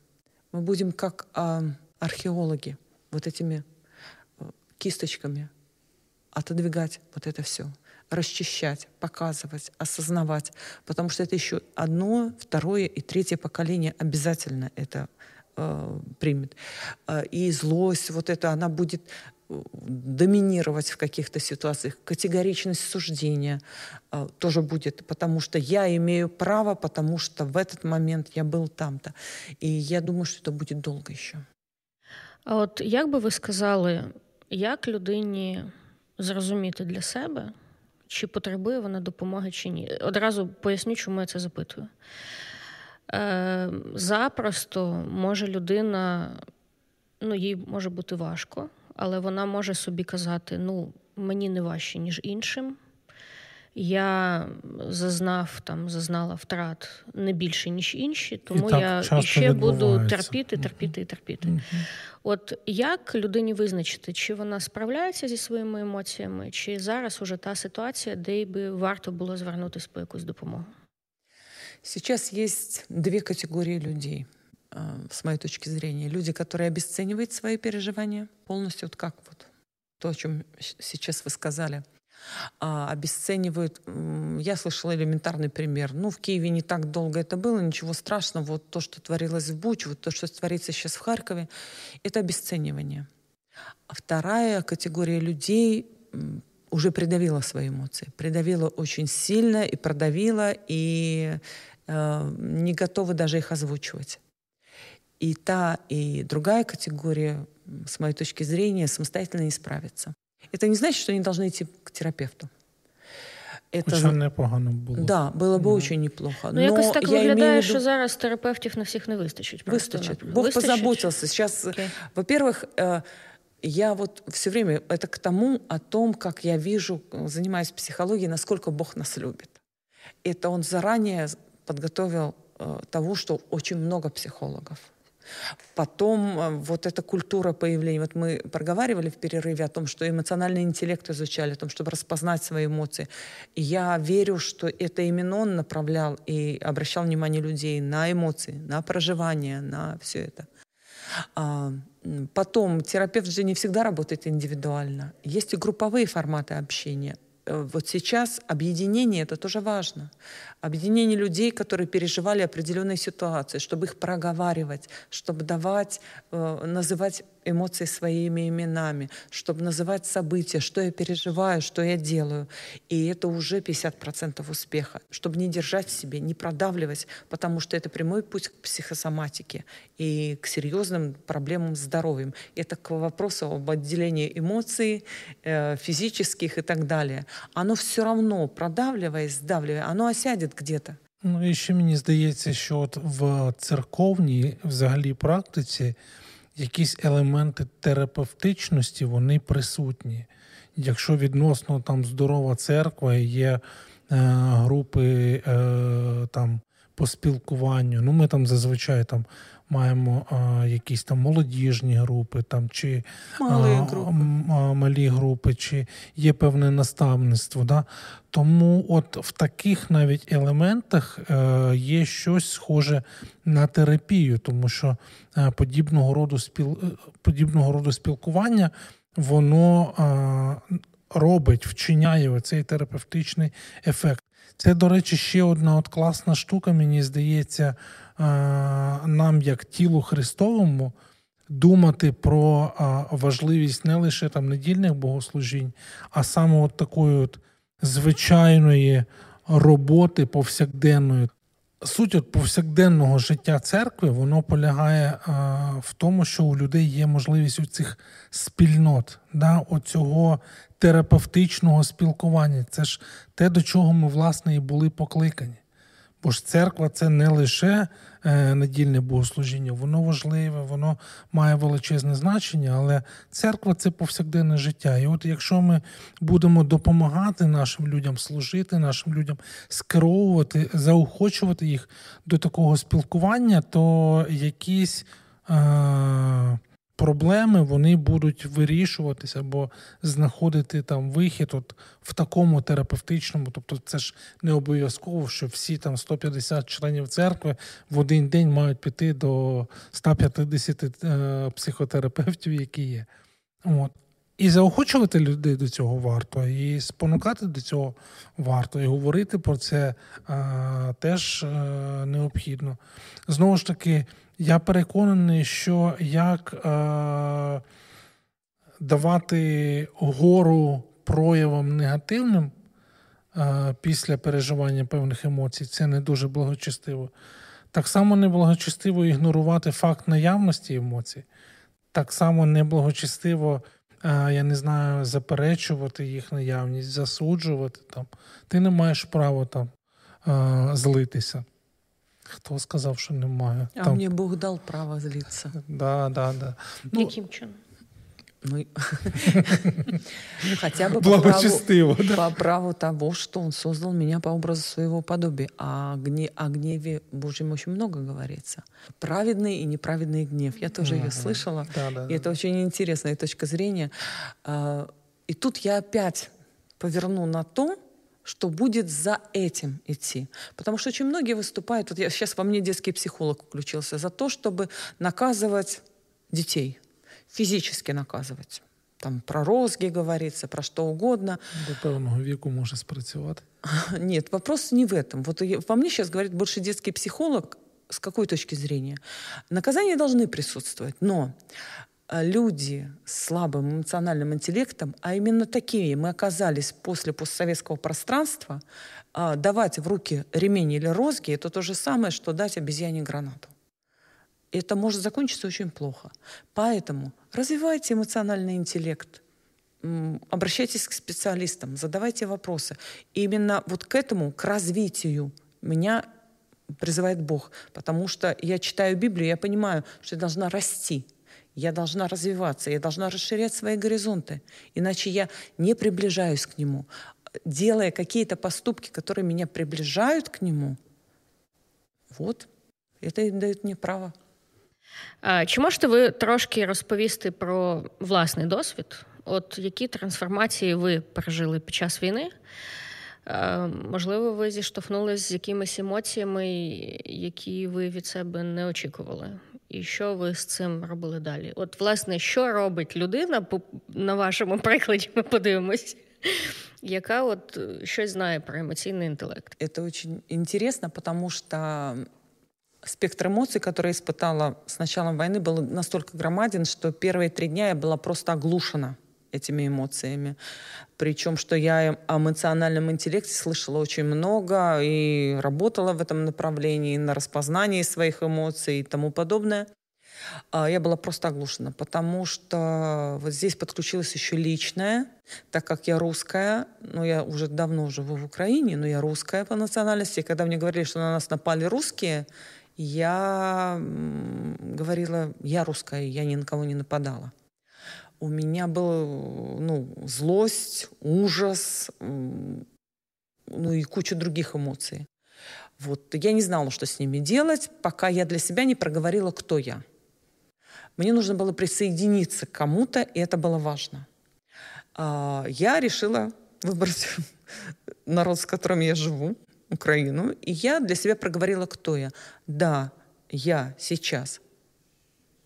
Мы будем как э, археологи вот этими э, кисточками отодвигать вот это все расчищать, показывать, осознавать, потому что это еще одно, второе и третье поколение обязательно это э, примет. Э, и злость, вот это, она будет э, доминировать в каких-то ситуациях. Категоричность суждения э, тоже будет, потому что я имею право, потому что в этот момент я был там-то. И я думаю, что это будет долго еще. А от як би ви сказали, як людині зрозуміти для себе, чи потребує вона допомоги чи ні. Одразу поясню, чому я це запитую. Е, Запросто може людина, ну, їй може бути важко, але вона може собі казати: ну, мені не важче, ніж іншим. Я зазнав там, зазнала втрат не більше, ніж інші, тому я ще буду терпіти, терпіти і терпіти. От як людині визначити, чи вона справляється зі своїми емоціями, чи зараз уже та ситуація, де би варто було звернутися по якусь допомогу? Сейчас есть две категории людей, с моей точки зрения. Люди, которые обесценивают свои переживания полностью, вот как вот то, о чем сейчас вы сказали – а, обесценивают. Я слышала элементарный пример. Ну, в Киеве не так долго это было, ничего страшного. Вот то, что творилось в Буч, вот то, что творится сейчас в Харькове, это обесценивание. А вторая категория людей уже придавила свои эмоции. Придавила очень сильно и продавила, и э, не готовы даже их озвучивать. И та, и другая категория, с моей точки зрения, самостоятельно не справится. Это не значит, что они должны идти к терапевту. Это... Хоча непогано було. Да, було б mm. очень неплохо. Ну, якось так я виглядає, виду... що зараз терапевтів на всіх не вистачить. Вистачить. Бог вистачить? позаботился. Сейчас, okay. во-первых, э, я вот все время, это к тому, о том, как я вижу, занимаюсь психологией, насколько Бог нас любит. Это Он заранее подготовил э, того, что очень много психологов. Потом э, вот эта культура появления, вот мы проговаривали в перерыве о том, что эмоциональный интеллект изучали, о том, чтобы распознать свои эмоции. И я верю, что это именно он направлял и обращал внимание людей на эмоции, на проживание, на все это. А, потом терапевт же не всегда работает индивидуально. Есть и групповые форматы общения. Э, вот сейчас объединение это тоже важно. Объединение людей, которые переживали определенные ситуации, чтобы их проговаривать, чтобы давать, э, называть эмоции своими именами, чтобы называть события, что я переживаю, что я делаю. И это уже 50% успеха. Чтобы не держать в себе, не продавливать, потому что это прямой путь к психосоматике и к серьезным проблемам с здоровьем. Это к вопросу об отделении эмоций, э, физических и так далее. Оно все равно, продавливая, сдавливая, оно осядет где-то. Ну і ще мені здається, що от в церковній взагалі практиці якісь елементи терапевтичності вони присутні. Якщо відносно там здорова церква є е, групи е, там по спілкуванню, ну ми там зазвичай там маємо а, якісь там молодіжні групи, там чи малі, а, групи. А, малі групи, чи є певне наставництво. Да? Тому от в таких навіть елементах е, є щось схоже на терапію, тому що е, подібного роду спіл... Е, подібного роду спілкування воно е, робить, вчиняє цей терапевтичний ефект. Це, до речі, ще одна от класна штука, мені здається, нам, як тілу Христовому, думати про важливість не лише там недільних богослужінь, а саме от такої от звичайної роботи повсякденної. Суть от повсякденного життя церкви воно полягає а, в тому, що у людей є можливість у цих спільнот, да, оцього терапевтичного спілкування. Це ж те, до чого ми, власне, і були покликані. Бо ж церква це не лише е, недільне богослужіння, воно важливе, воно має величезне значення, але церква це повсякденне життя. І от якщо ми будемо допомагати нашим людям служити, нашим людям скеровувати, заохочувати їх до такого спілкування, то якісь. Е- проблеми вони будуть вирішуватися або знаходити там вихід от в такому терапевтичному. Тобто, це ж не обов'язково, що всі там 150 членів церкви в один день мають піти до 150 е, психотерапевтів, які є. От. І заохочувати людей до цього варто, і спонукати до цього варто, і говорити про це а, е, теж а, е, необхідно. Знову ж таки, я переконаний, що як е, давати гору проявам негативним е, після переживання певних емоцій, це не дуже благочестиво. Так само неблагочестиво ігнорувати факт наявності емоцій, так само неблагочестиво, я не знаю, заперечувати їх наявність, засуджувати там. Ти не маєш права там злитися. Хто сказав, що немає? А Там... мені Бог дав право злитися. Да, да, да. Ну, Яким чином? Ну, хотя бы по праву, да? по праву того, что он создал меня по образу своего подобия. А гне, о гневе Божьем очень много говорится. Праведный и неправедный гнев. Я тоже ее слышала. Да, да, и это очень интересная точка зрения. А, и тут я опять поверну на то, что будет за этим идти. Потому что очень многие выступают, вот я, сейчас во мне детский психолог включился, за то, чтобы наказывать детей, физически наказывать. Там про розги говорится, про что угодно. До певного веку может спрацевать. Нет, вопрос не в этом. Вот во мне сейчас говорит больше детский психолог, с какой точки зрения? Наказания должны присутствовать, но Э, люди с слабым эмоциональным интеллектом, а именно такие мы оказались после постсоветского пространства, а, давать в руки ремень или розги, это то же самое, что дать обезьяне гранату. Это может закончиться очень плохо. Поэтому развивайте эмоциональный интеллект, обращайтесь к специалистам, задавайте вопросы. И именно вот к этому, к развитию меня призывает Бог, потому что я читаю Библию, я понимаю, что я должна расти – я должна развиваться, я должна расширять свои горизонты, иначе я не приближаюсь к нему. Делая какие-то поступки, которые меня приближают к нему, вот, это дает мне право. Чи можете ви трошки розповісти про власний досвід? От які трансформації ви пережили під час війни? Можливо, ви зіштовхнулися з якимись емоціями, які ви від себе не очікували і що ви з цим робили далі? От, власне, що робить людина на вашому прикладі? Ми подивимось. Яка от щось знає про эмоциональный интеллект? Это очень интересно, потому что спектр эмоций, который я испытала с началом войны, был настолько громаден, что первые три дня я была просто оглушена этими эмоциями. Причем, что я о эмоциональном интеллекте слышала очень много и работала в этом направлении, на распознании своих эмоций и тому подобное. А, я была просто оглушена, потому что вот здесь подключилось еще личное, так как я русская, ну, я уже давно живу в Украине, но я русская по национальности. И когда мне говорили, что на нас напали русские, я говорила, я русская, я ни на кого не нападала у меня был ну, злость, ужас, ну и куча других эмоций. Вот. Я не знала, что с ними делать, пока я для себя не проговорила, кто я. Мне нужно было присоединиться к кому-то, и это было важно. А, я решила выбрать народ, с которым я живу, Украину, и я для себя проговорила, кто я. Да, я сейчас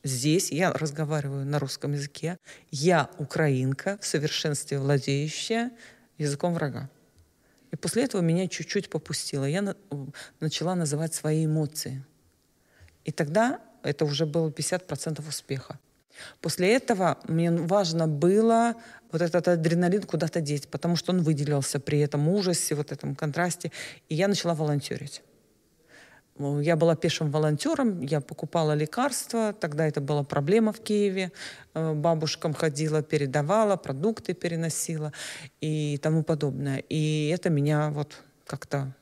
Здесь я разговариваю на русском языке. Я украинка, в совершенстве владеющая языком врага. И после этого меня чуть-чуть попустило. Я на, начала называть свои эмоции. И тогда это уже было 50% успеха. После этого мне важно было вот этот адреналин куда-то деть, потому что он выделился при этом ужасе, вот этом контрасте. И я начала волонтерить. Я была пешим волонтером, я покупала лекарства, тогда это была проблема в Киеве. Э, бабушкам ходила, передавала, продукты переносила и тому подобное. И это меня вот как-то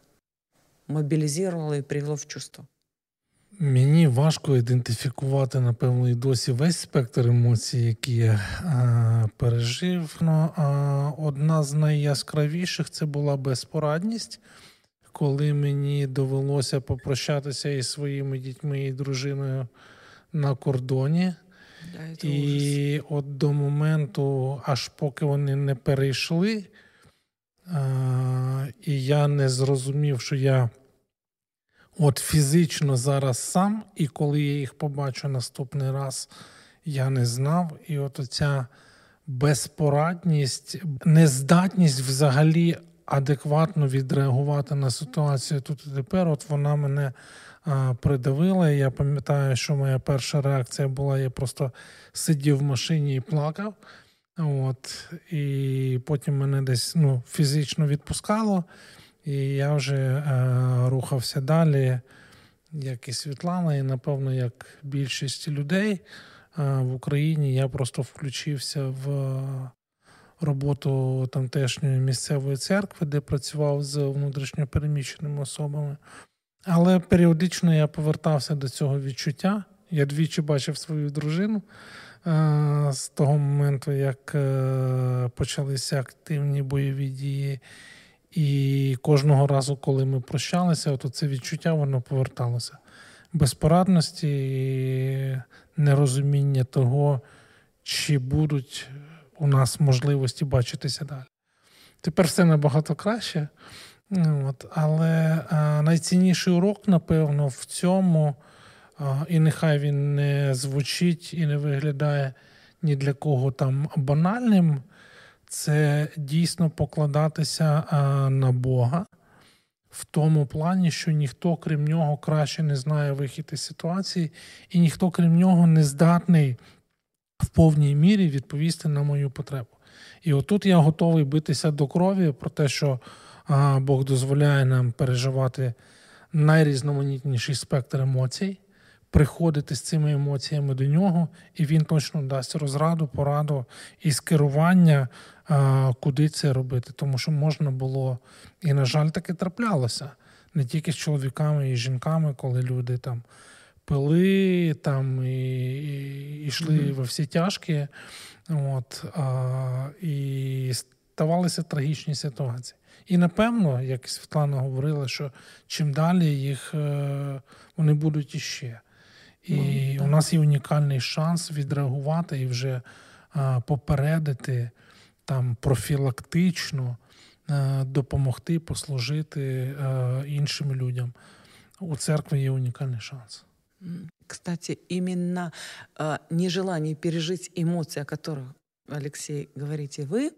мобілізувало і привело в чувство. Мені важко ідентифікувати, напевно, і досі весь спектр емоцій, які я а, пережив. Ну, а, Одна з найяскравіших це була безпорадність, коли мені довелося попрощатися із своїми дітьми і дружиною на кордоні. Да, і ужас. от до моменту, аж поки вони не перейшли, а, і я не зрозумів, що я. От фізично зараз сам, і коли я їх побачу наступний раз, я не знав. І от оця безпорадність, нездатність взагалі адекватно відреагувати на ситуацію тут і тепер, от вона мене а, придавила. Я пам'ятаю, що моя перша реакція була: я просто сидів в машині і плакав. От, І потім мене десь ну, фізично відпускало. І я вже е, рухався далі, як і Світлана, і напевно, як більшість людей е, в Україні, я просто включився в роботу тамтешньої місцевої церкви, де працював з внутрішньопереміщеними особами. Але періодично я повертався до цього відчуття. Я двічі бачив свою дружину е, з того моменту, як е, почалися активні бойові дії. І кожного разу, коли ми прощалися, от це відчуття воно поверталося. Безпорадності і нерозуміння того, чи будуть у нас можливості бачитися далі. Тепер все набагато краще. От, Але а, найцінніший урок, напевно, в цьому, а, і нехай він не звучить і не виглядає ні для кого там банальним це дійсно покладатися на Бога в тому плані, що ніхто, крім нього, краще не знає вихід із ситуації, і ніхто, крім нього, не здатний в повній мірі відповісти на мою потребу. І отут я готовий битися до крові про те, що Бог дозволяє нам переживати найрізноманітніший спектр емоцій приходити з цими емоціями до нього, і він точно дасть розраду, пораду і скерування, куди це робити. Тому що можна було, і, на жаль, таке траплялося не тільки з чоловіками і жінками, коли люди там пили там і, і йшли mm-hmm. во всі тяжкі, от, а, і ставалися трагічні ситуації. І напевно, як Світлана говорила, що чим далі їх е, вони будуть іще. І ну, у нас є унікальний шанс відреагувати і вже попередити там профілактично а, допомогти послужити а, іншим людям. У церкви є унікальний шанс. Кстати, именно э, нежелание пережить эмоции, о которых, Алексей, говорите вы,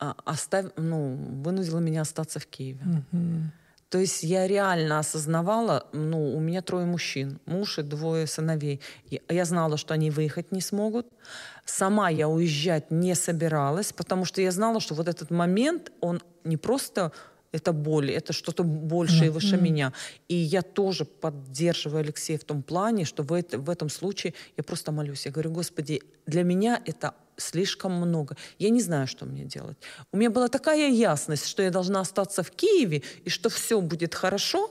э, остав... ну, вынудило меня остаться в Киеве. Угу. То есть я реально осознавала, ну, у меня трое мужчин, муж и двое сыновей. Я знала, что они выехать не смогут. Сама я уезжать не собиралась, потому что я знала, что вот этот момент, он не просто это боль, это что-то большее mm-hmm. выше меня. И я тоже поддерживаю Алексея в том плане, что в, это, в этом случае я просто молюсь. Я говорю, Господи, для меня это слишком много. Я не знаю, что мне делать. У меня была такая ясность, что я должна остаться в Киеве и что все будет хорошо,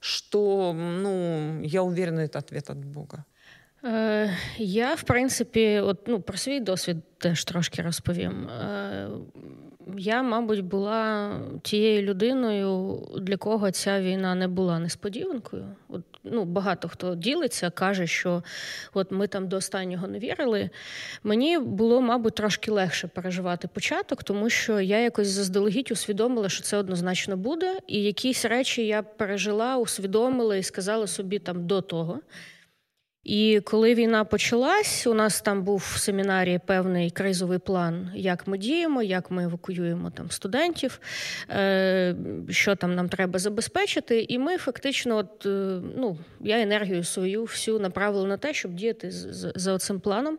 что ну, я уверена, это ответ от Бога. Е, я, в принципі, от, ну, про свій досвід теж трошки розповім. Я, мабуть, була тією людиною, для кого ця війна не була несподіванкою. От, ну, Багато хто ділиться, каже, що от ми там до останнього не вірили. Мені було, мабуть, трошки легше переживати початок, тому що я якось заздалегідь усвідомила, що це однозначно буде. І якісь речі я пережила, усвідомила і сказала собі там до того. І коли війна почалась, у нас там був в семінарі певний кризовий план, як ми діємо, як ми евакуюємо там студентів, е, що там нам треба забезпечити. І ми фактично, от е, ну я енергію свою всю направила на те, щоб діяти за цим планом.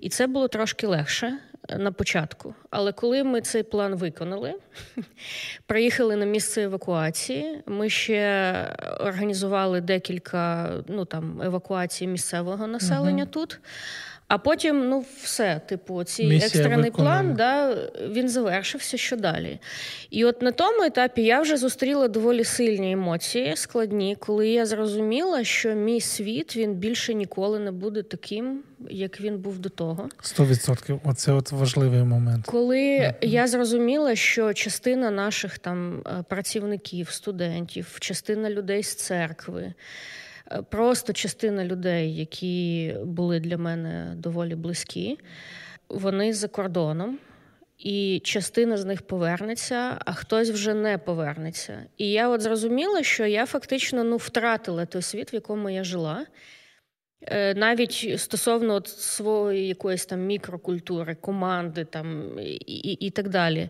І це було трошки легше на початку. Але коли ми цей план виконали, приїхали на місце евакуації, ми ще організували декілька ну, там, евакуацій місцевого населення угу. тут. А потім, ну, все, типу, цей екстрений план, да, він завершився що далі. І от на тому етапі я вже зустріла доволі сильні емоції, складні, коли я зрозуміла, що мій світ він більше ніколи не буде таким, як він був до того. Сто відсотків. Оце от важливий момент. Коли mm-hmm. я зрозуміла, що частина наших там е, працівників, студентів, частина людей з церкви. Е, просто частина людей, які були для мене доволі близькі, вони за кордоном. І частина з них повернеться, а хтось вже не повернеться. І я от зрозуміла, що я фактично ну, втратила той світ, в якому я жила. Е, навіть стосовно от своєї якоїсь там мікрокультури, команди там, і, і, і так далі.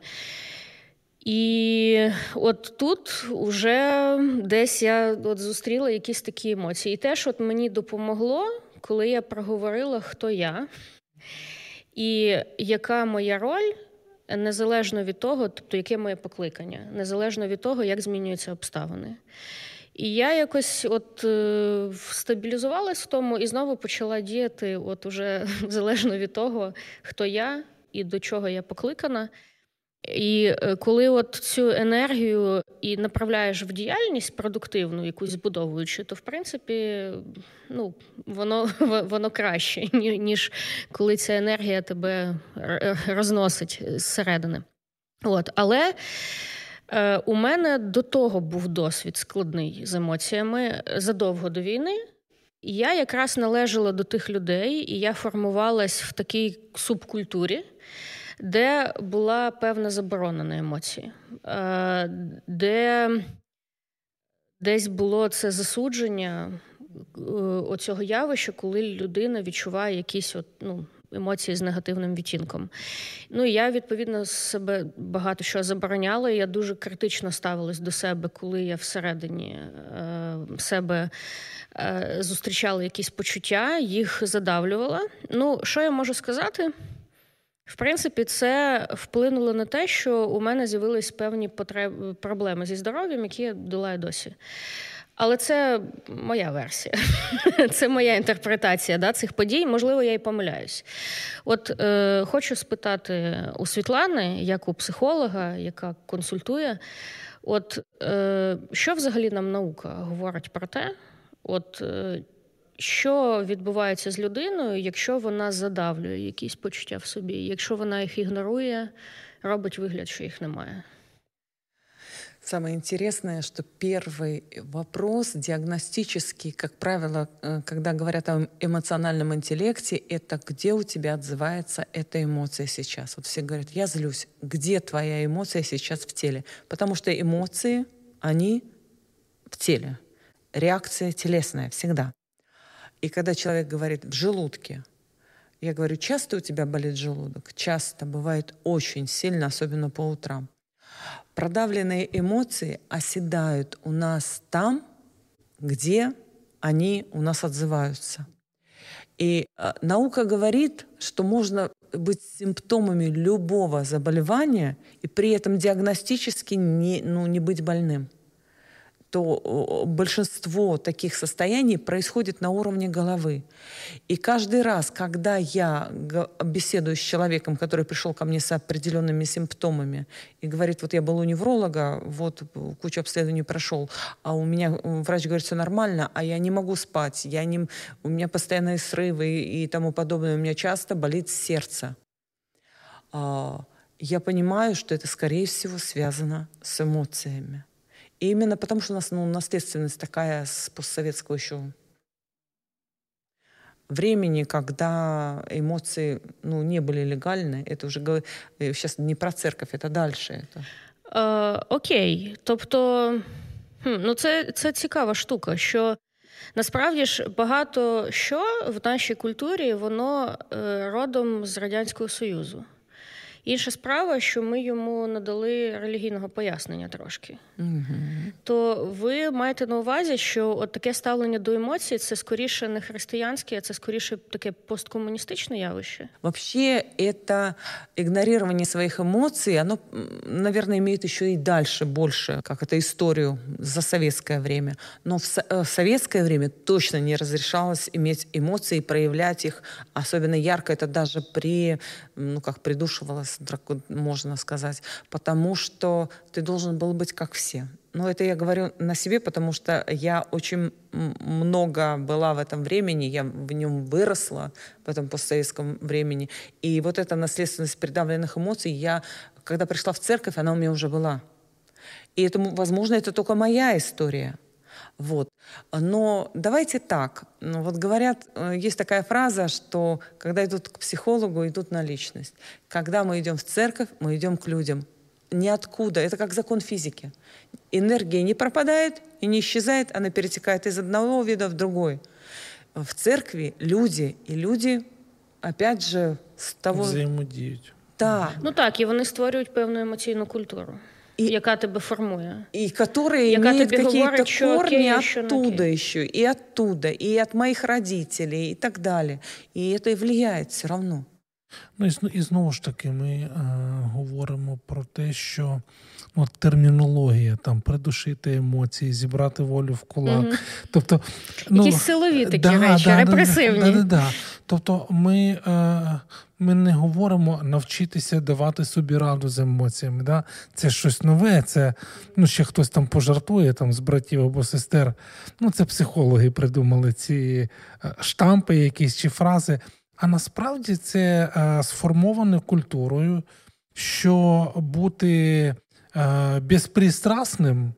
І от тут вже десь я от зустріла якісь такі емоції. І теж от мені допомогло, коли я проговорила, хто я і яка моя роль, незалежно від того, тобто яке моє покликання, незалежно від того, як змінюються обставини. І я якось от е, стабілізувалась в тому і знову почала діяти, от уже залежно від того, хто я і до чого я покликана. І е, коли от цю енергію і направляєш в діяльність продуктивну, якусь збудовуючи, то в принципі ну, воно воно краще, ніж коли ця енергія тебе розносить зсередини. От, Але е, у мене до того був досвід складний з емоціями задовго до війни. Я якраз належала до тих людей, і я формувалась в такій субкультурі де була певна заборона на емоції, е, де десь було це засудження е, оцього явища, коли людина відчуває якісь от, ну, емоції з негативним відтінком. Ну і я, відповідно, себе багато що забороняла. Я дуже критично ставилась до себе, коли я всередині е, себе е, зустрічала якісь почуття, їх задавлювала. Ну, що я можу сказати? В принципі, це вплинуло на те, що у мене з'явились певні потреби, проблеми зі здоров'ям, які я долаю досі. Але це моя версія, це моя інтерпретація да, цих подій. Можливо, я й помиляюсь. От е, хочу спитати у Світлани, як у психолога, яка консультує, от е, що взагалі нам наука говорить про те, от е, що відбувається з людиною, якщо вона задавлює якісь почуття в собі, якщо вона їх ігнорує, робить вигляд, що їх немає. Самое интересное, что первый вопрос диагностический, как правило, э, когда говорят о эмоциональном интеллекте, это где у тебя отзывается эта эмоция сейчас. Вот все говорят, я злюсь. Где твоя эмоция сейчас в теле? Потому что эмоции, они в теле. Реакция телесная всегда. И когда человек говорит «в желудке», я говорю, часто у тебя болит желудок? Часто, бывает очень сильно, особенно по утрам. Продавленные эмоции оседают у нас там, где они у нас отзываются. И э, наука говорит, что можно быть симптомами любого заболевания и при этом диагностически не, ну, не быть больным то большинство таких состояний происходит на уровне головы. И каждый раз, когда я беседую с человеком, который пришел ко мне с определенными симптомами и говорит, вот я был у невролога, вот кучу обследований прошел, а у меня врач говорит, все нормально, а я не могу спать, я не, у меня постоянные срывы и тому подобное, у меня часто болит сердце. А, я понимаю, что это, скорее всего, связано с эмоциями. И именно потому, что у нас ну, наследственность такая с постсоветского еще времени, когда эмоции ну, не были легальны, это уже сейчас не про церковь, это дальше. Это. Е, окей. Тобто, хм, ну це це цікава штука, що Насправді ж багато що в нашій культурі воно е, родом з Радянського Союзу. Інша справа, що ми йому надали релігійного пояснення трошки. Угу. То ви маєте на увазі, що от таке ставлення до емоцій це скоріше не християнське, а це скоріше таке посткоммунистичное явище? Вообще, это игнорирование своих эмоций, оно, наверное, имеет еще и дальше больше, как это историю за советское время. Но в, э, в советское время точно не разрешалось иметь эмоции, проявлять их, особенно ярко это даже при, ну, как придушивалось можно сказать, потому что ты должен был быть как все. Но это я говорю на себе, потому что я очень много была в этом времени, я в нем выросла, в этом постсоветском времени. И вот эта наследственность придавленных эмоций, я, когда пришла в церковь, она у меня уже была. И это, возможно, это только моя история – вот. Но давайте так. Ну, вот говорят, э, есть такая фраза, что когда идут к психологу, идут на личность. Когда мы идем в церковь, мы идем к людям. Ниоткуда. Это как закон физики. Энергия не пропадает и не исчезает, она перетекает из одного вида в другой. В церкви люди, и люди, опять же, з того... Взаємодіють. Так. Ну так, і вони створюють певну емоційну культуру. И, яка тебе формує. И которые яка имеют какие-то корни оттуда еще, и оттуда, и от моих родителей, и так далее. И это и влияет все равно. Ну і, і знову ж таки, ми е, говоримо про те, що ну, термінологія там придушити емоції, зібрати волю в кулак. Mm-hmm. Тобто, ну, Якісь силові такі да, речі, да, репресивні. Да, да, тобто ми е, ми не говоримо навчитися давати собі раду з емоціями. Да? Це щось нове, це ну, ще хтось там пожартує там, з братів або сестер. Ну, Це психологи придумали ці е, штампи, якісь чи фрази. А насправді це е, сформоване культурою, що бути е, безпристрасним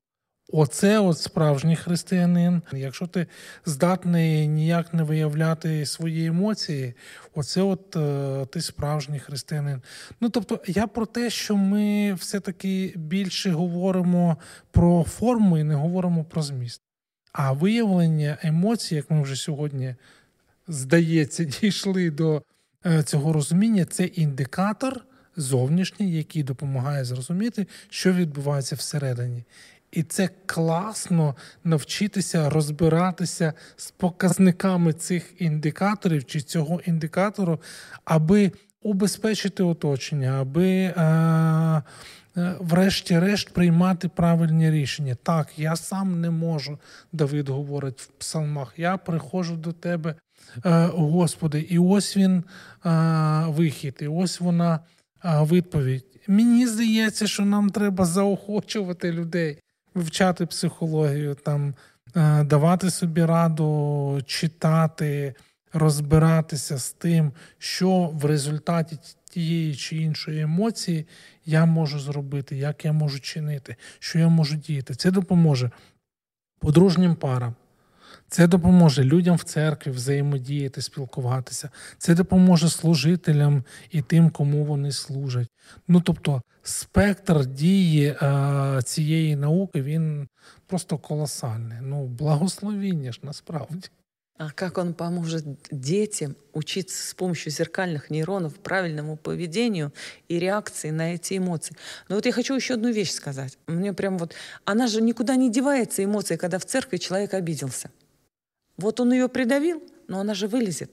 оце от справжній християнин. Якщо ти здатний ніяк не виявляти свої емоції, оце от е, ти справжній християнин. Ну тобто, я про те, що ми все-таки більше говоримо про форму і не говоримо про зміст. А виявлення емоцій, як ми вже сьогодні здається, дійшли до е, цього розуміння, це індикатор зовнішній, який допомагає зрозуміти, що відбувається всередині. І це класно навчитися розбиратися з показниками цих індикаторів чи цього індикатору, аби убезпечити оточення, аби. Е- Врешті-решт приймати правильні рішення. Так, я сам не можу, Давид говорить в псалмах. Я приходжу до тебе Е, Господи, і ось він е, вихід, і ось вона е, відповідь. Мені здається, що нам треба заохочувати людей, вивчати психологію, там, давати собі раду, читати, розбиратися з тим, що в результаті тієї чи іншої емоції я можу зробити, як я можу чинити, що я можу діяти. Це допоможе подружнім парам. Це допоможе людям в церкві взаємодіяти, спілкуватися. Це допоможе служителям і тим, кому вони служать. Ну тобто, спектр дії е, цієї науки він просто колосальний. Ну, благословіння ж насправді. А как он поможет детям учиться с помощью зеркальных нейронов правильному поведению и реакции на эти эмоции? Но вот я хочу еще одну вещь сказать. Мне прям вот... Она же никуда не девается, эмоции, когда в церкви человек обиделся. Вот он ее придавил, но она же вылезет.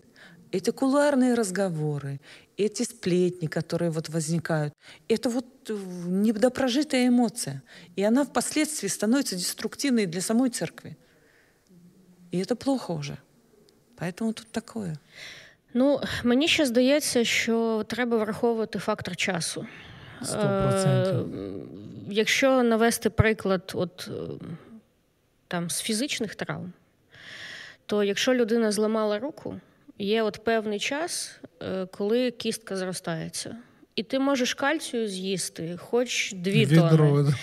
Эти кулуарные разговоры, эти сплетни, которые вот возникают, это вот э, недопрожитая эмоция. И она впоследствии становится деструктивной для самой церкви. І це плохо вже. Поэтому тут такое. Ну, мені ще здається, що треба враховувати фактор часу. 100%. Е, Якщо навести приклад, от там з фізичних травм, то якщо людина зламала руку, є от певний час, е, коли кістка зростається. І ти можеш кальцію з'їсти, хоч дві тони.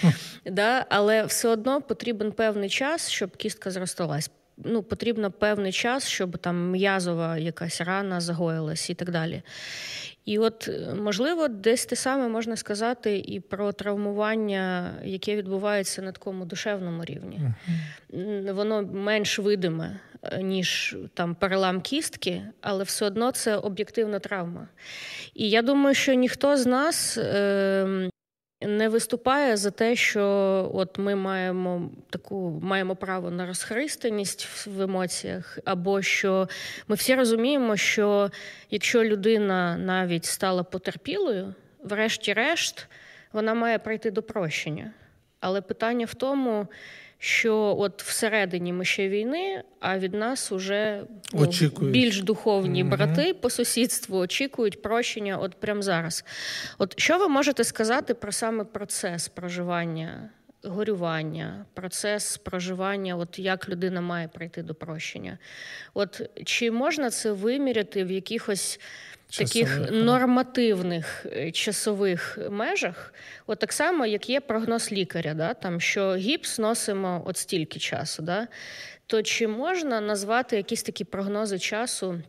Да? Але все одно потрібен певний час, щоб кістка зросталась. Ну, потрібно певний час, щоб там м'язова якась рана загоїлась і так далі. І от, можливо, десь те саме можна сказати і про травмування, яке відбувається на такому душевному рівні. Uh-huh. Воно менш видиме, ніж там перелам кістки, але все одно це об'єктивна травма. І я думаю, що ніхто з нас. Е- не виступає за те, що от ми маємо таку маємо право на розхристаність в емоціях, або що ми всі розуміємо, що якщо людина навіть стала потерпілою, врешті-решт вона має прийти до прощення. Але питання в тому, що от всередині ми ще війни, а від нас уже ну, більш духовні брати по сусідству очікують прощення от прямо зараз. От що ви можете сказати про саме процес проживання? Горювання, процес проживання, от як людина має прийти до прощення. От Чи можна це виміряти в якихось таких нормативних е, часових межах, от так само, як є прогноз лікаря, да, там, що гіпс носимо от стільки часу, да, то чи можна назвати якісь такі прогнози часу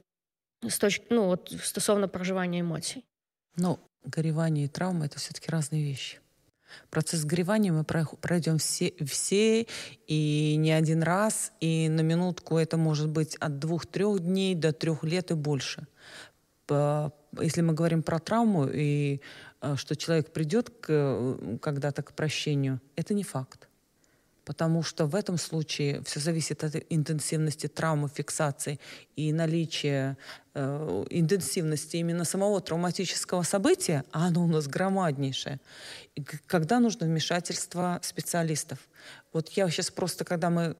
ну, от, стосовно проживання емоцій? Ну, горевание и травма — это все-таки разные вещи. Процесс горевания мы пройдем все, все и не один раз, и на минутку это может быть от двух-трех дней до трех лет и больше Если мы говорим про травму и э, что человек придет э, когда-то к прощению, это не факт. Потому что в этом случае все зависит от интенсивности травмы, фиксации и наличия э, интенсивности именно самого травматического события, а оно у нас громаднейшее, и когда нужно вмешательство специалистов. Вот я сейчас просто, когда мы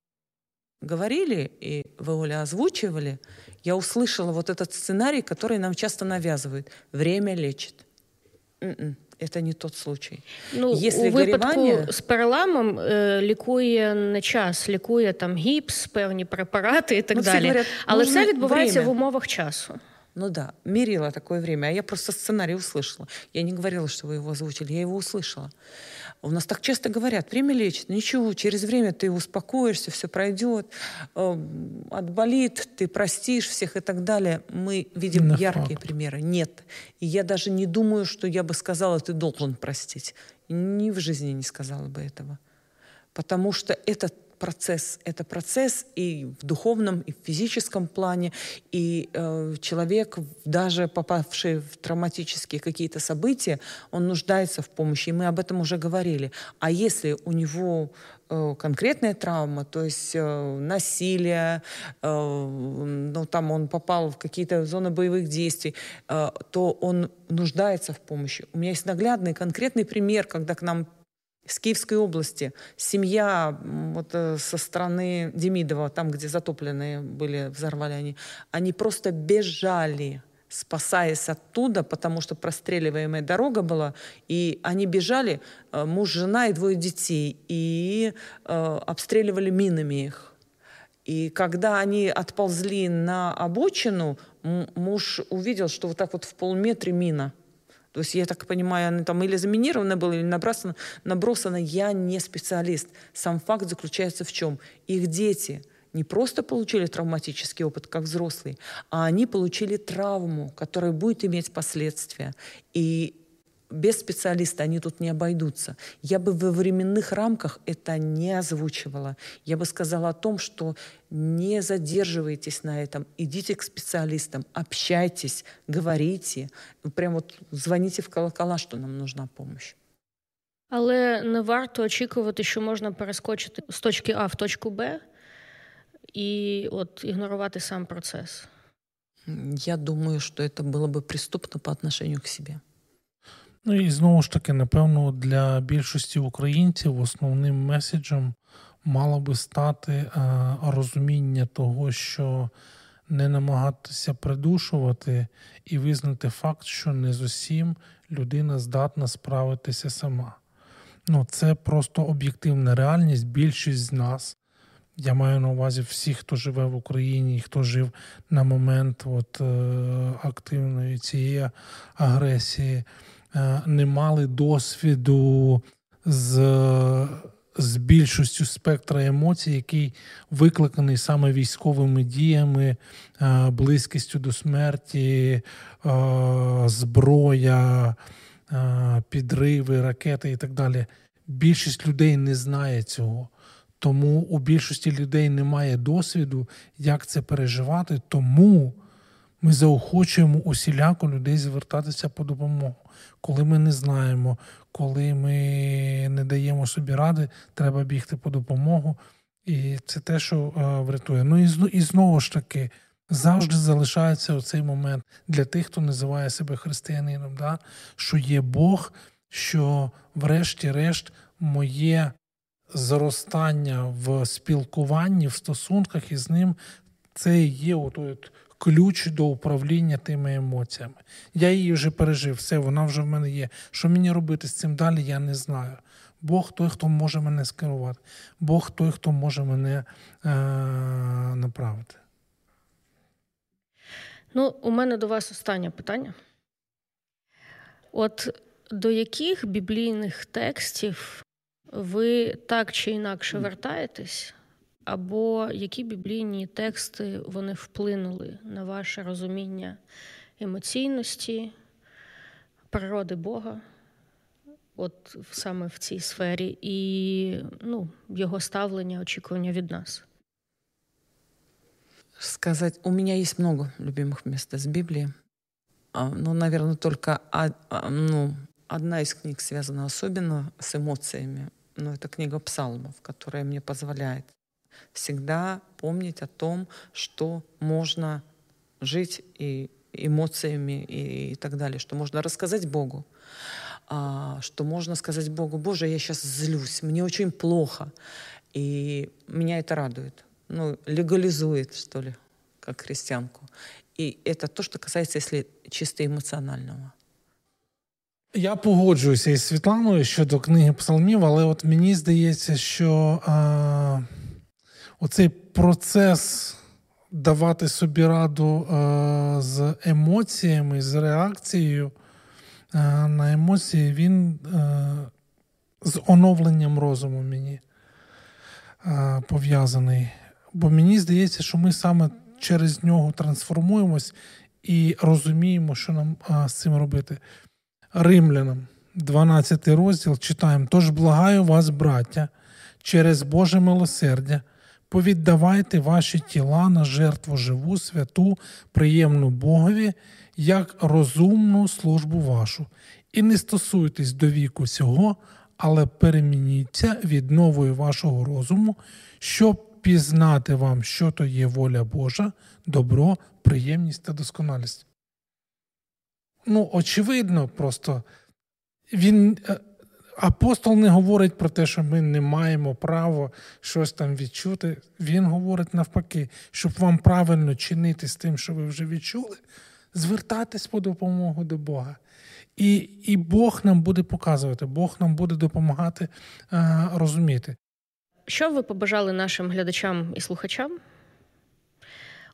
говорили, и вы, Оля, озвучивали, я услышала вот этот сценарий, который нам часто навязывают. Время лечит. М-м, это не тот случай. Ну, Если у випадку з переламом е, лікує не час, лікує там гіпс, певні препарати і так ну, далі. Говорят, Але це відбувається время. в умовах часу. Ну да, мерила такое время. А я просто сценарий услышала. Я не говорила, что вы его озвучили, я его услышала. У нас так часто говорят, время лечит. Ничего, через время ты успокоишься, все пройдет, э, отболит, ты простишь всех и так далее. Мы видим На яркие факт. примеры. Нет. И я даже не думаю, что я бы сказала, ты должен простить. Ни в жизни не сказала бы этого. Потому что это процесс. Это процесс и в духовном, и в физическом плане. И э, человек, даже попавший в травматические какие-то события, он нуждается в помощи. И мы об этом уже говорили. А если у него э, конкретная травма, то есть э, насилие, э, ну там он попал в какие-то зоны боевых действий, э, то он нуждается в помощи. У меня есть наглядный конкретный пример, когда к нам из Киевской области. Семья вот э, со стороны Демидова, там, где затопленные были, взорвали они, они просто бежали спасаясь оттуда, потому что простреливаемая дорога была, и они бежали, э, муж, жена и двое детей, и э, обстреливали минами их. И когда они отползли на обочину, муж увидел, что вот так вот в полметре мина – то есть, я так понимаю, она там или заминирована была, или набросана, набросана. Я не специалист. Сам факт заключается в чем? Их дети не просто получили травматический опыт, как взрослые, а они получили травму, которая будет иметь последствия. И без специалиста они тут не обойдутся. Я бы во временных рамках это не озвучивала. Я бы сказала о том, что не задерживайтесь на этом, идите к специалистам, общайтесь, говорите, прям вот звоните в колокола, що нам нужна помощь. Але не варто очікувати, що можна перескочити з точки А в точку Б і от ігнорувати сам процес. Я думаю, що это было бы преступно по отношению к себе. Ну і знову ж таки, напевно, для більшості українців основним меседжем мало би стати е, розуміння того, що не намагатися придушувати і визнати факт, що не з усім людина здатна справитися сама. Ну, Це просто об'єктивна реальність. Більшість з нас. Я маю на увазі всіх, хто живе в Україні, хто жив на момент от, е, активної цієї агресії. Е, не мали досвіду з з більшістю спектра емоцій, який викликаний саме військовими діями, е, близькістю до смерті, е, зброя, підриви, ракети і так далі. Більшість людей не знає цього. Тому у більшості людей немає досвіду, як це переживати. Тому ми заохочуємо усіляко людей звертатися по допомогу. Коли ми не знаємо, коли ми не даємо собі ради, треба бігти по допомогу. І це те, що е, врятує. Ну і і знову ж таки, завжди залишається оцей момент для тих, хто називає себе християнином, да? що є Бог, що, врешті-решт, моє зростання в спілкуванні, в стосунках із ним, це є отой ключ до управління тими емоціями. Я її вже пережив, все, вона вже в мене є. Що мені робити з цим далі, я не знаю. Бог той, хто може мене скерувати, Бог той, хто може мене е- направити. Ну, у мене до вас останнє питання. От до яких біблійних текстів ви так чи інакше вертаєтесь, або які біблійні тексти вони вплинули на ваше розуміння емоційності, природи Бога, от саме в цій сфері, і ну, його ставлення, очікування від нас? Сказать, у меня есть много любимых мест из Библии. Ну, наверное, только ну, одна из книг связана особенно с эмоциями. Но это книга псалмов, которая мне позволяет всегда помнить о том, что можно жить и эмоциями и, и так далее, что можно рассказать Богу, а, что можно сказать Богу, Боже, я сейчас злюсь, мне очень плохо, и меня это радует, ну, легализует, что ли, как христианку. И это то, что касается, если чисто эмоционального. Я погоджуюся із Світланою щодо книги псалмів, але от мені здається, що а, оцей процес давати собі раду а, з емоціями, з реакцією а, на емоції, він з оновленням розуму мені пов'язаний. Бо мені здається, що ми саме через нього трансформуємось і розуміємо, що нам з цим робити. Римлянам, 12 розділ, читаємо: Тож благаю вас, браття, через Боже милосердя, повіддавайте ваші тіла на жертву живу, святу, приємну Богові, як розумну службу вашу, і не стосуйтесь до віку цього, але перемініться від нової вашого розуму, щоб пізнати вам, що то є воля Божа, добро, приємність та досконалість ну, очевидно, просто він. Апостол не говорить про те, що ми не маємо права щось там відчути. Він говорить навпаки, щоб вам правильно чинити з тим, що ви вже відчули, звертатись по допомогу до Бога. І і Бог нам буде показувати, Бог нам буде допомагати а, е, розуміти. Що ви побажали нашим глядачам і слухачам?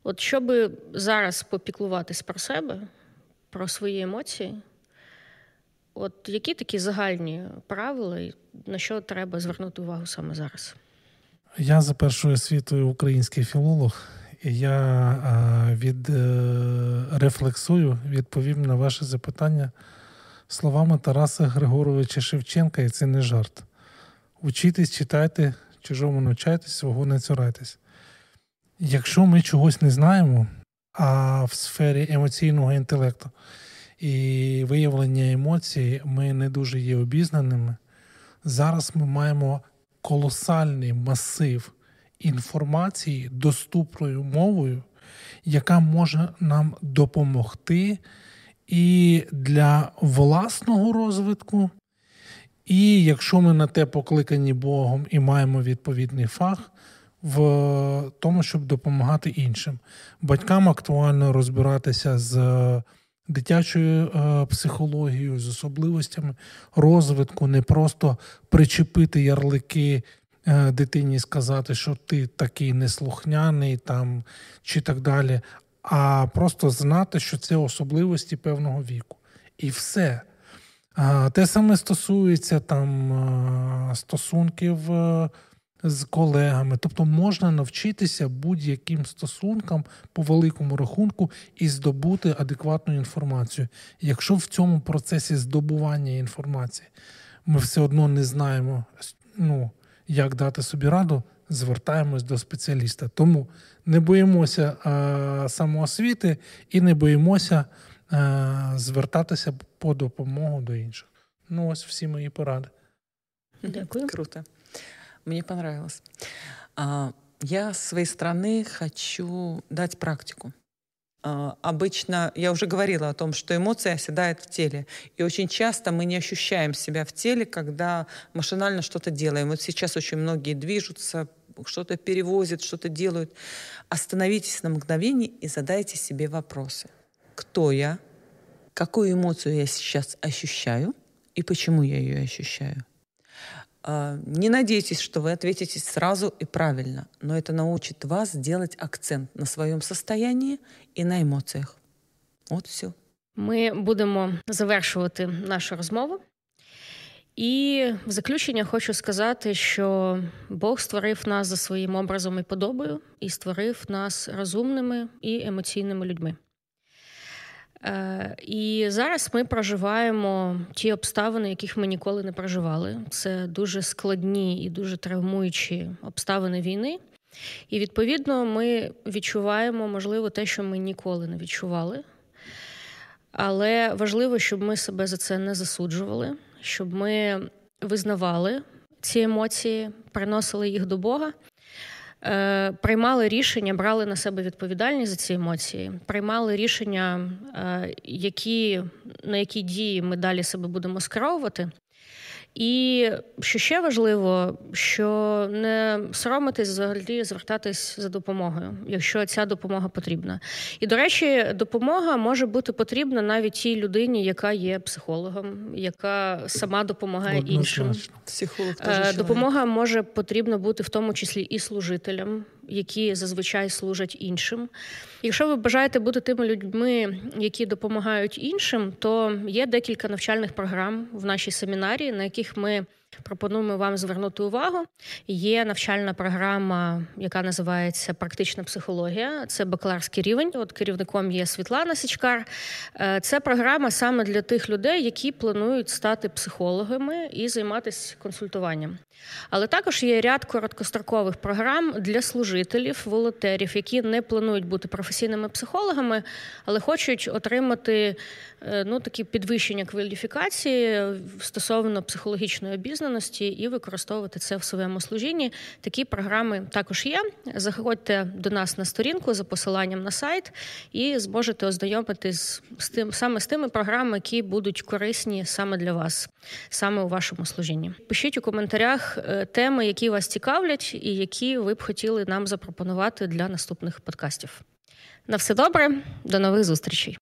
От щоб зараз попіклуватись про себе, про свої емоції. От які такі загальні правила, на що треба звернути увагу саме зараз? Я за першою освітою український філолог, і я від е, рефлексую, відповім на ваше запитання словами Тараса Григоровича Шевченка, і це не жарт. Учітесь, читайте, чужому навчайтесь, свого не цурайтесь. Якщо ми чогось не знаємо, а в сфері емоційного інтелекту і виявлення емоцій ми не дуже є обізнаними. Зараз ми маємо колосальний масив інформації доступною мовою, яка може нам допомогти і для власного розвитку. І якщо ми на те покликані Богом і маємо відповідний фах, в тому, щоб допомагати іншим. Батькам актуально розбиратися з дитячою е, психологією, з особливостями розвитку, не просто причепити ярлики е, дитині і сказати, що ти такий неслухняний там чи так далі, а просто знати, що це особливості певного віку. І все. Те саме стосується там стосунків з колегами. Тобто можна навчитися будь-яким стосункам по великому рахунку і здобути адекватну інформацію. Якщо в цьому процесі здобування інформації ми все одно не знаємо, ну, як дати собі раду, звертаємось до спеціаліста. Тому не боїмося а, самоосвіти і не боїмося а, звертатися по допомогу до інших. Ну, ось всі мої поради. Дякую. Круто. Мне понравилось. А, я с своей стороны хочу дать практику. А, обычно я уже говорила о том, что эмоция оседает в теле. И очень часто мы не ощущаем себя в теле, когда машинально что-то делаем. Вот сейчас очень многие движутся, что-то перевозят, что-то делают. Остановитесь на мгновение и задайте себе вопросы. Кто я? Какую эмоцию я сейчас ощущаю? И почему я ее ощущаю? Не надейтесь, что вы ответите сразу и правильно, но это научит вас делать акцент на своем состоянии і на емоціях. От все. Ми будемо завершувати нашу розмову. І в заключення хочу сказати, що Бог створив нас за своїм образом і подобою і створив нас розумними і емоційними людьми. Е, і зараз ми проживаємо ті обставини, яких ми ніколи не проживали. Це дуже складні і дуже травмуючі обставини війни. І відповідно ми відчуваємо, можливо, те, що ми ніколи не відчували. Але важливо, щоб ми себе за це не засуджували, щоб ми визнавали ці емоції, приносили їх до Бога Е, приймали рішення, брали на себе відповідальність за ці емоції, приймали рішення, е, які, на які дії ми далі себе будемо скеровувати. І що ще важливо, що не соромитись взагалі звертатись за допомогою, якщо ця допомога потрібна. І до речі, допомога може бути потрібна навіть тій людині, яка є психологом, яка сама допомагає Однозначно. іншим. Психолог теж допомога може потрібна бути в тому числі і служителям, які зазвичай служать іншим. Якщо ви бажаєте бути тими людьми, які допомагають іншим, то є декілька навчальних програм в нашій семінарі, на яких ми пропонуємо вам звернути увагу. Є навчальна програма, яка називається Практична психологія. Це бакаларський рівень. От керівником є Світлана Січкар. Е, це програма саме для тих людей, які планують стати психологами і займатися консультуванням. Але також є ряд короткострокових програм для служителів, волонтерів, які не планують бути професійними психологами, але хочуть отримати е, ну, такі підвищення кваліфікації стосовно психологічної обізнаності і використовувати це в своєму служінні. Такі програми також є. Заходьте до нас на сторінку за посиланням на сайт і зможете ознайомитись з тим саме з тими програмами, які будуть корисні саме для вас, саме у вашому служінні. Пишіть у коментарях. Е, теми, які вас цікавлять, і які ви б хотіли нам запропонувати для наступних подкастів. На все добре, до нових зустрічей.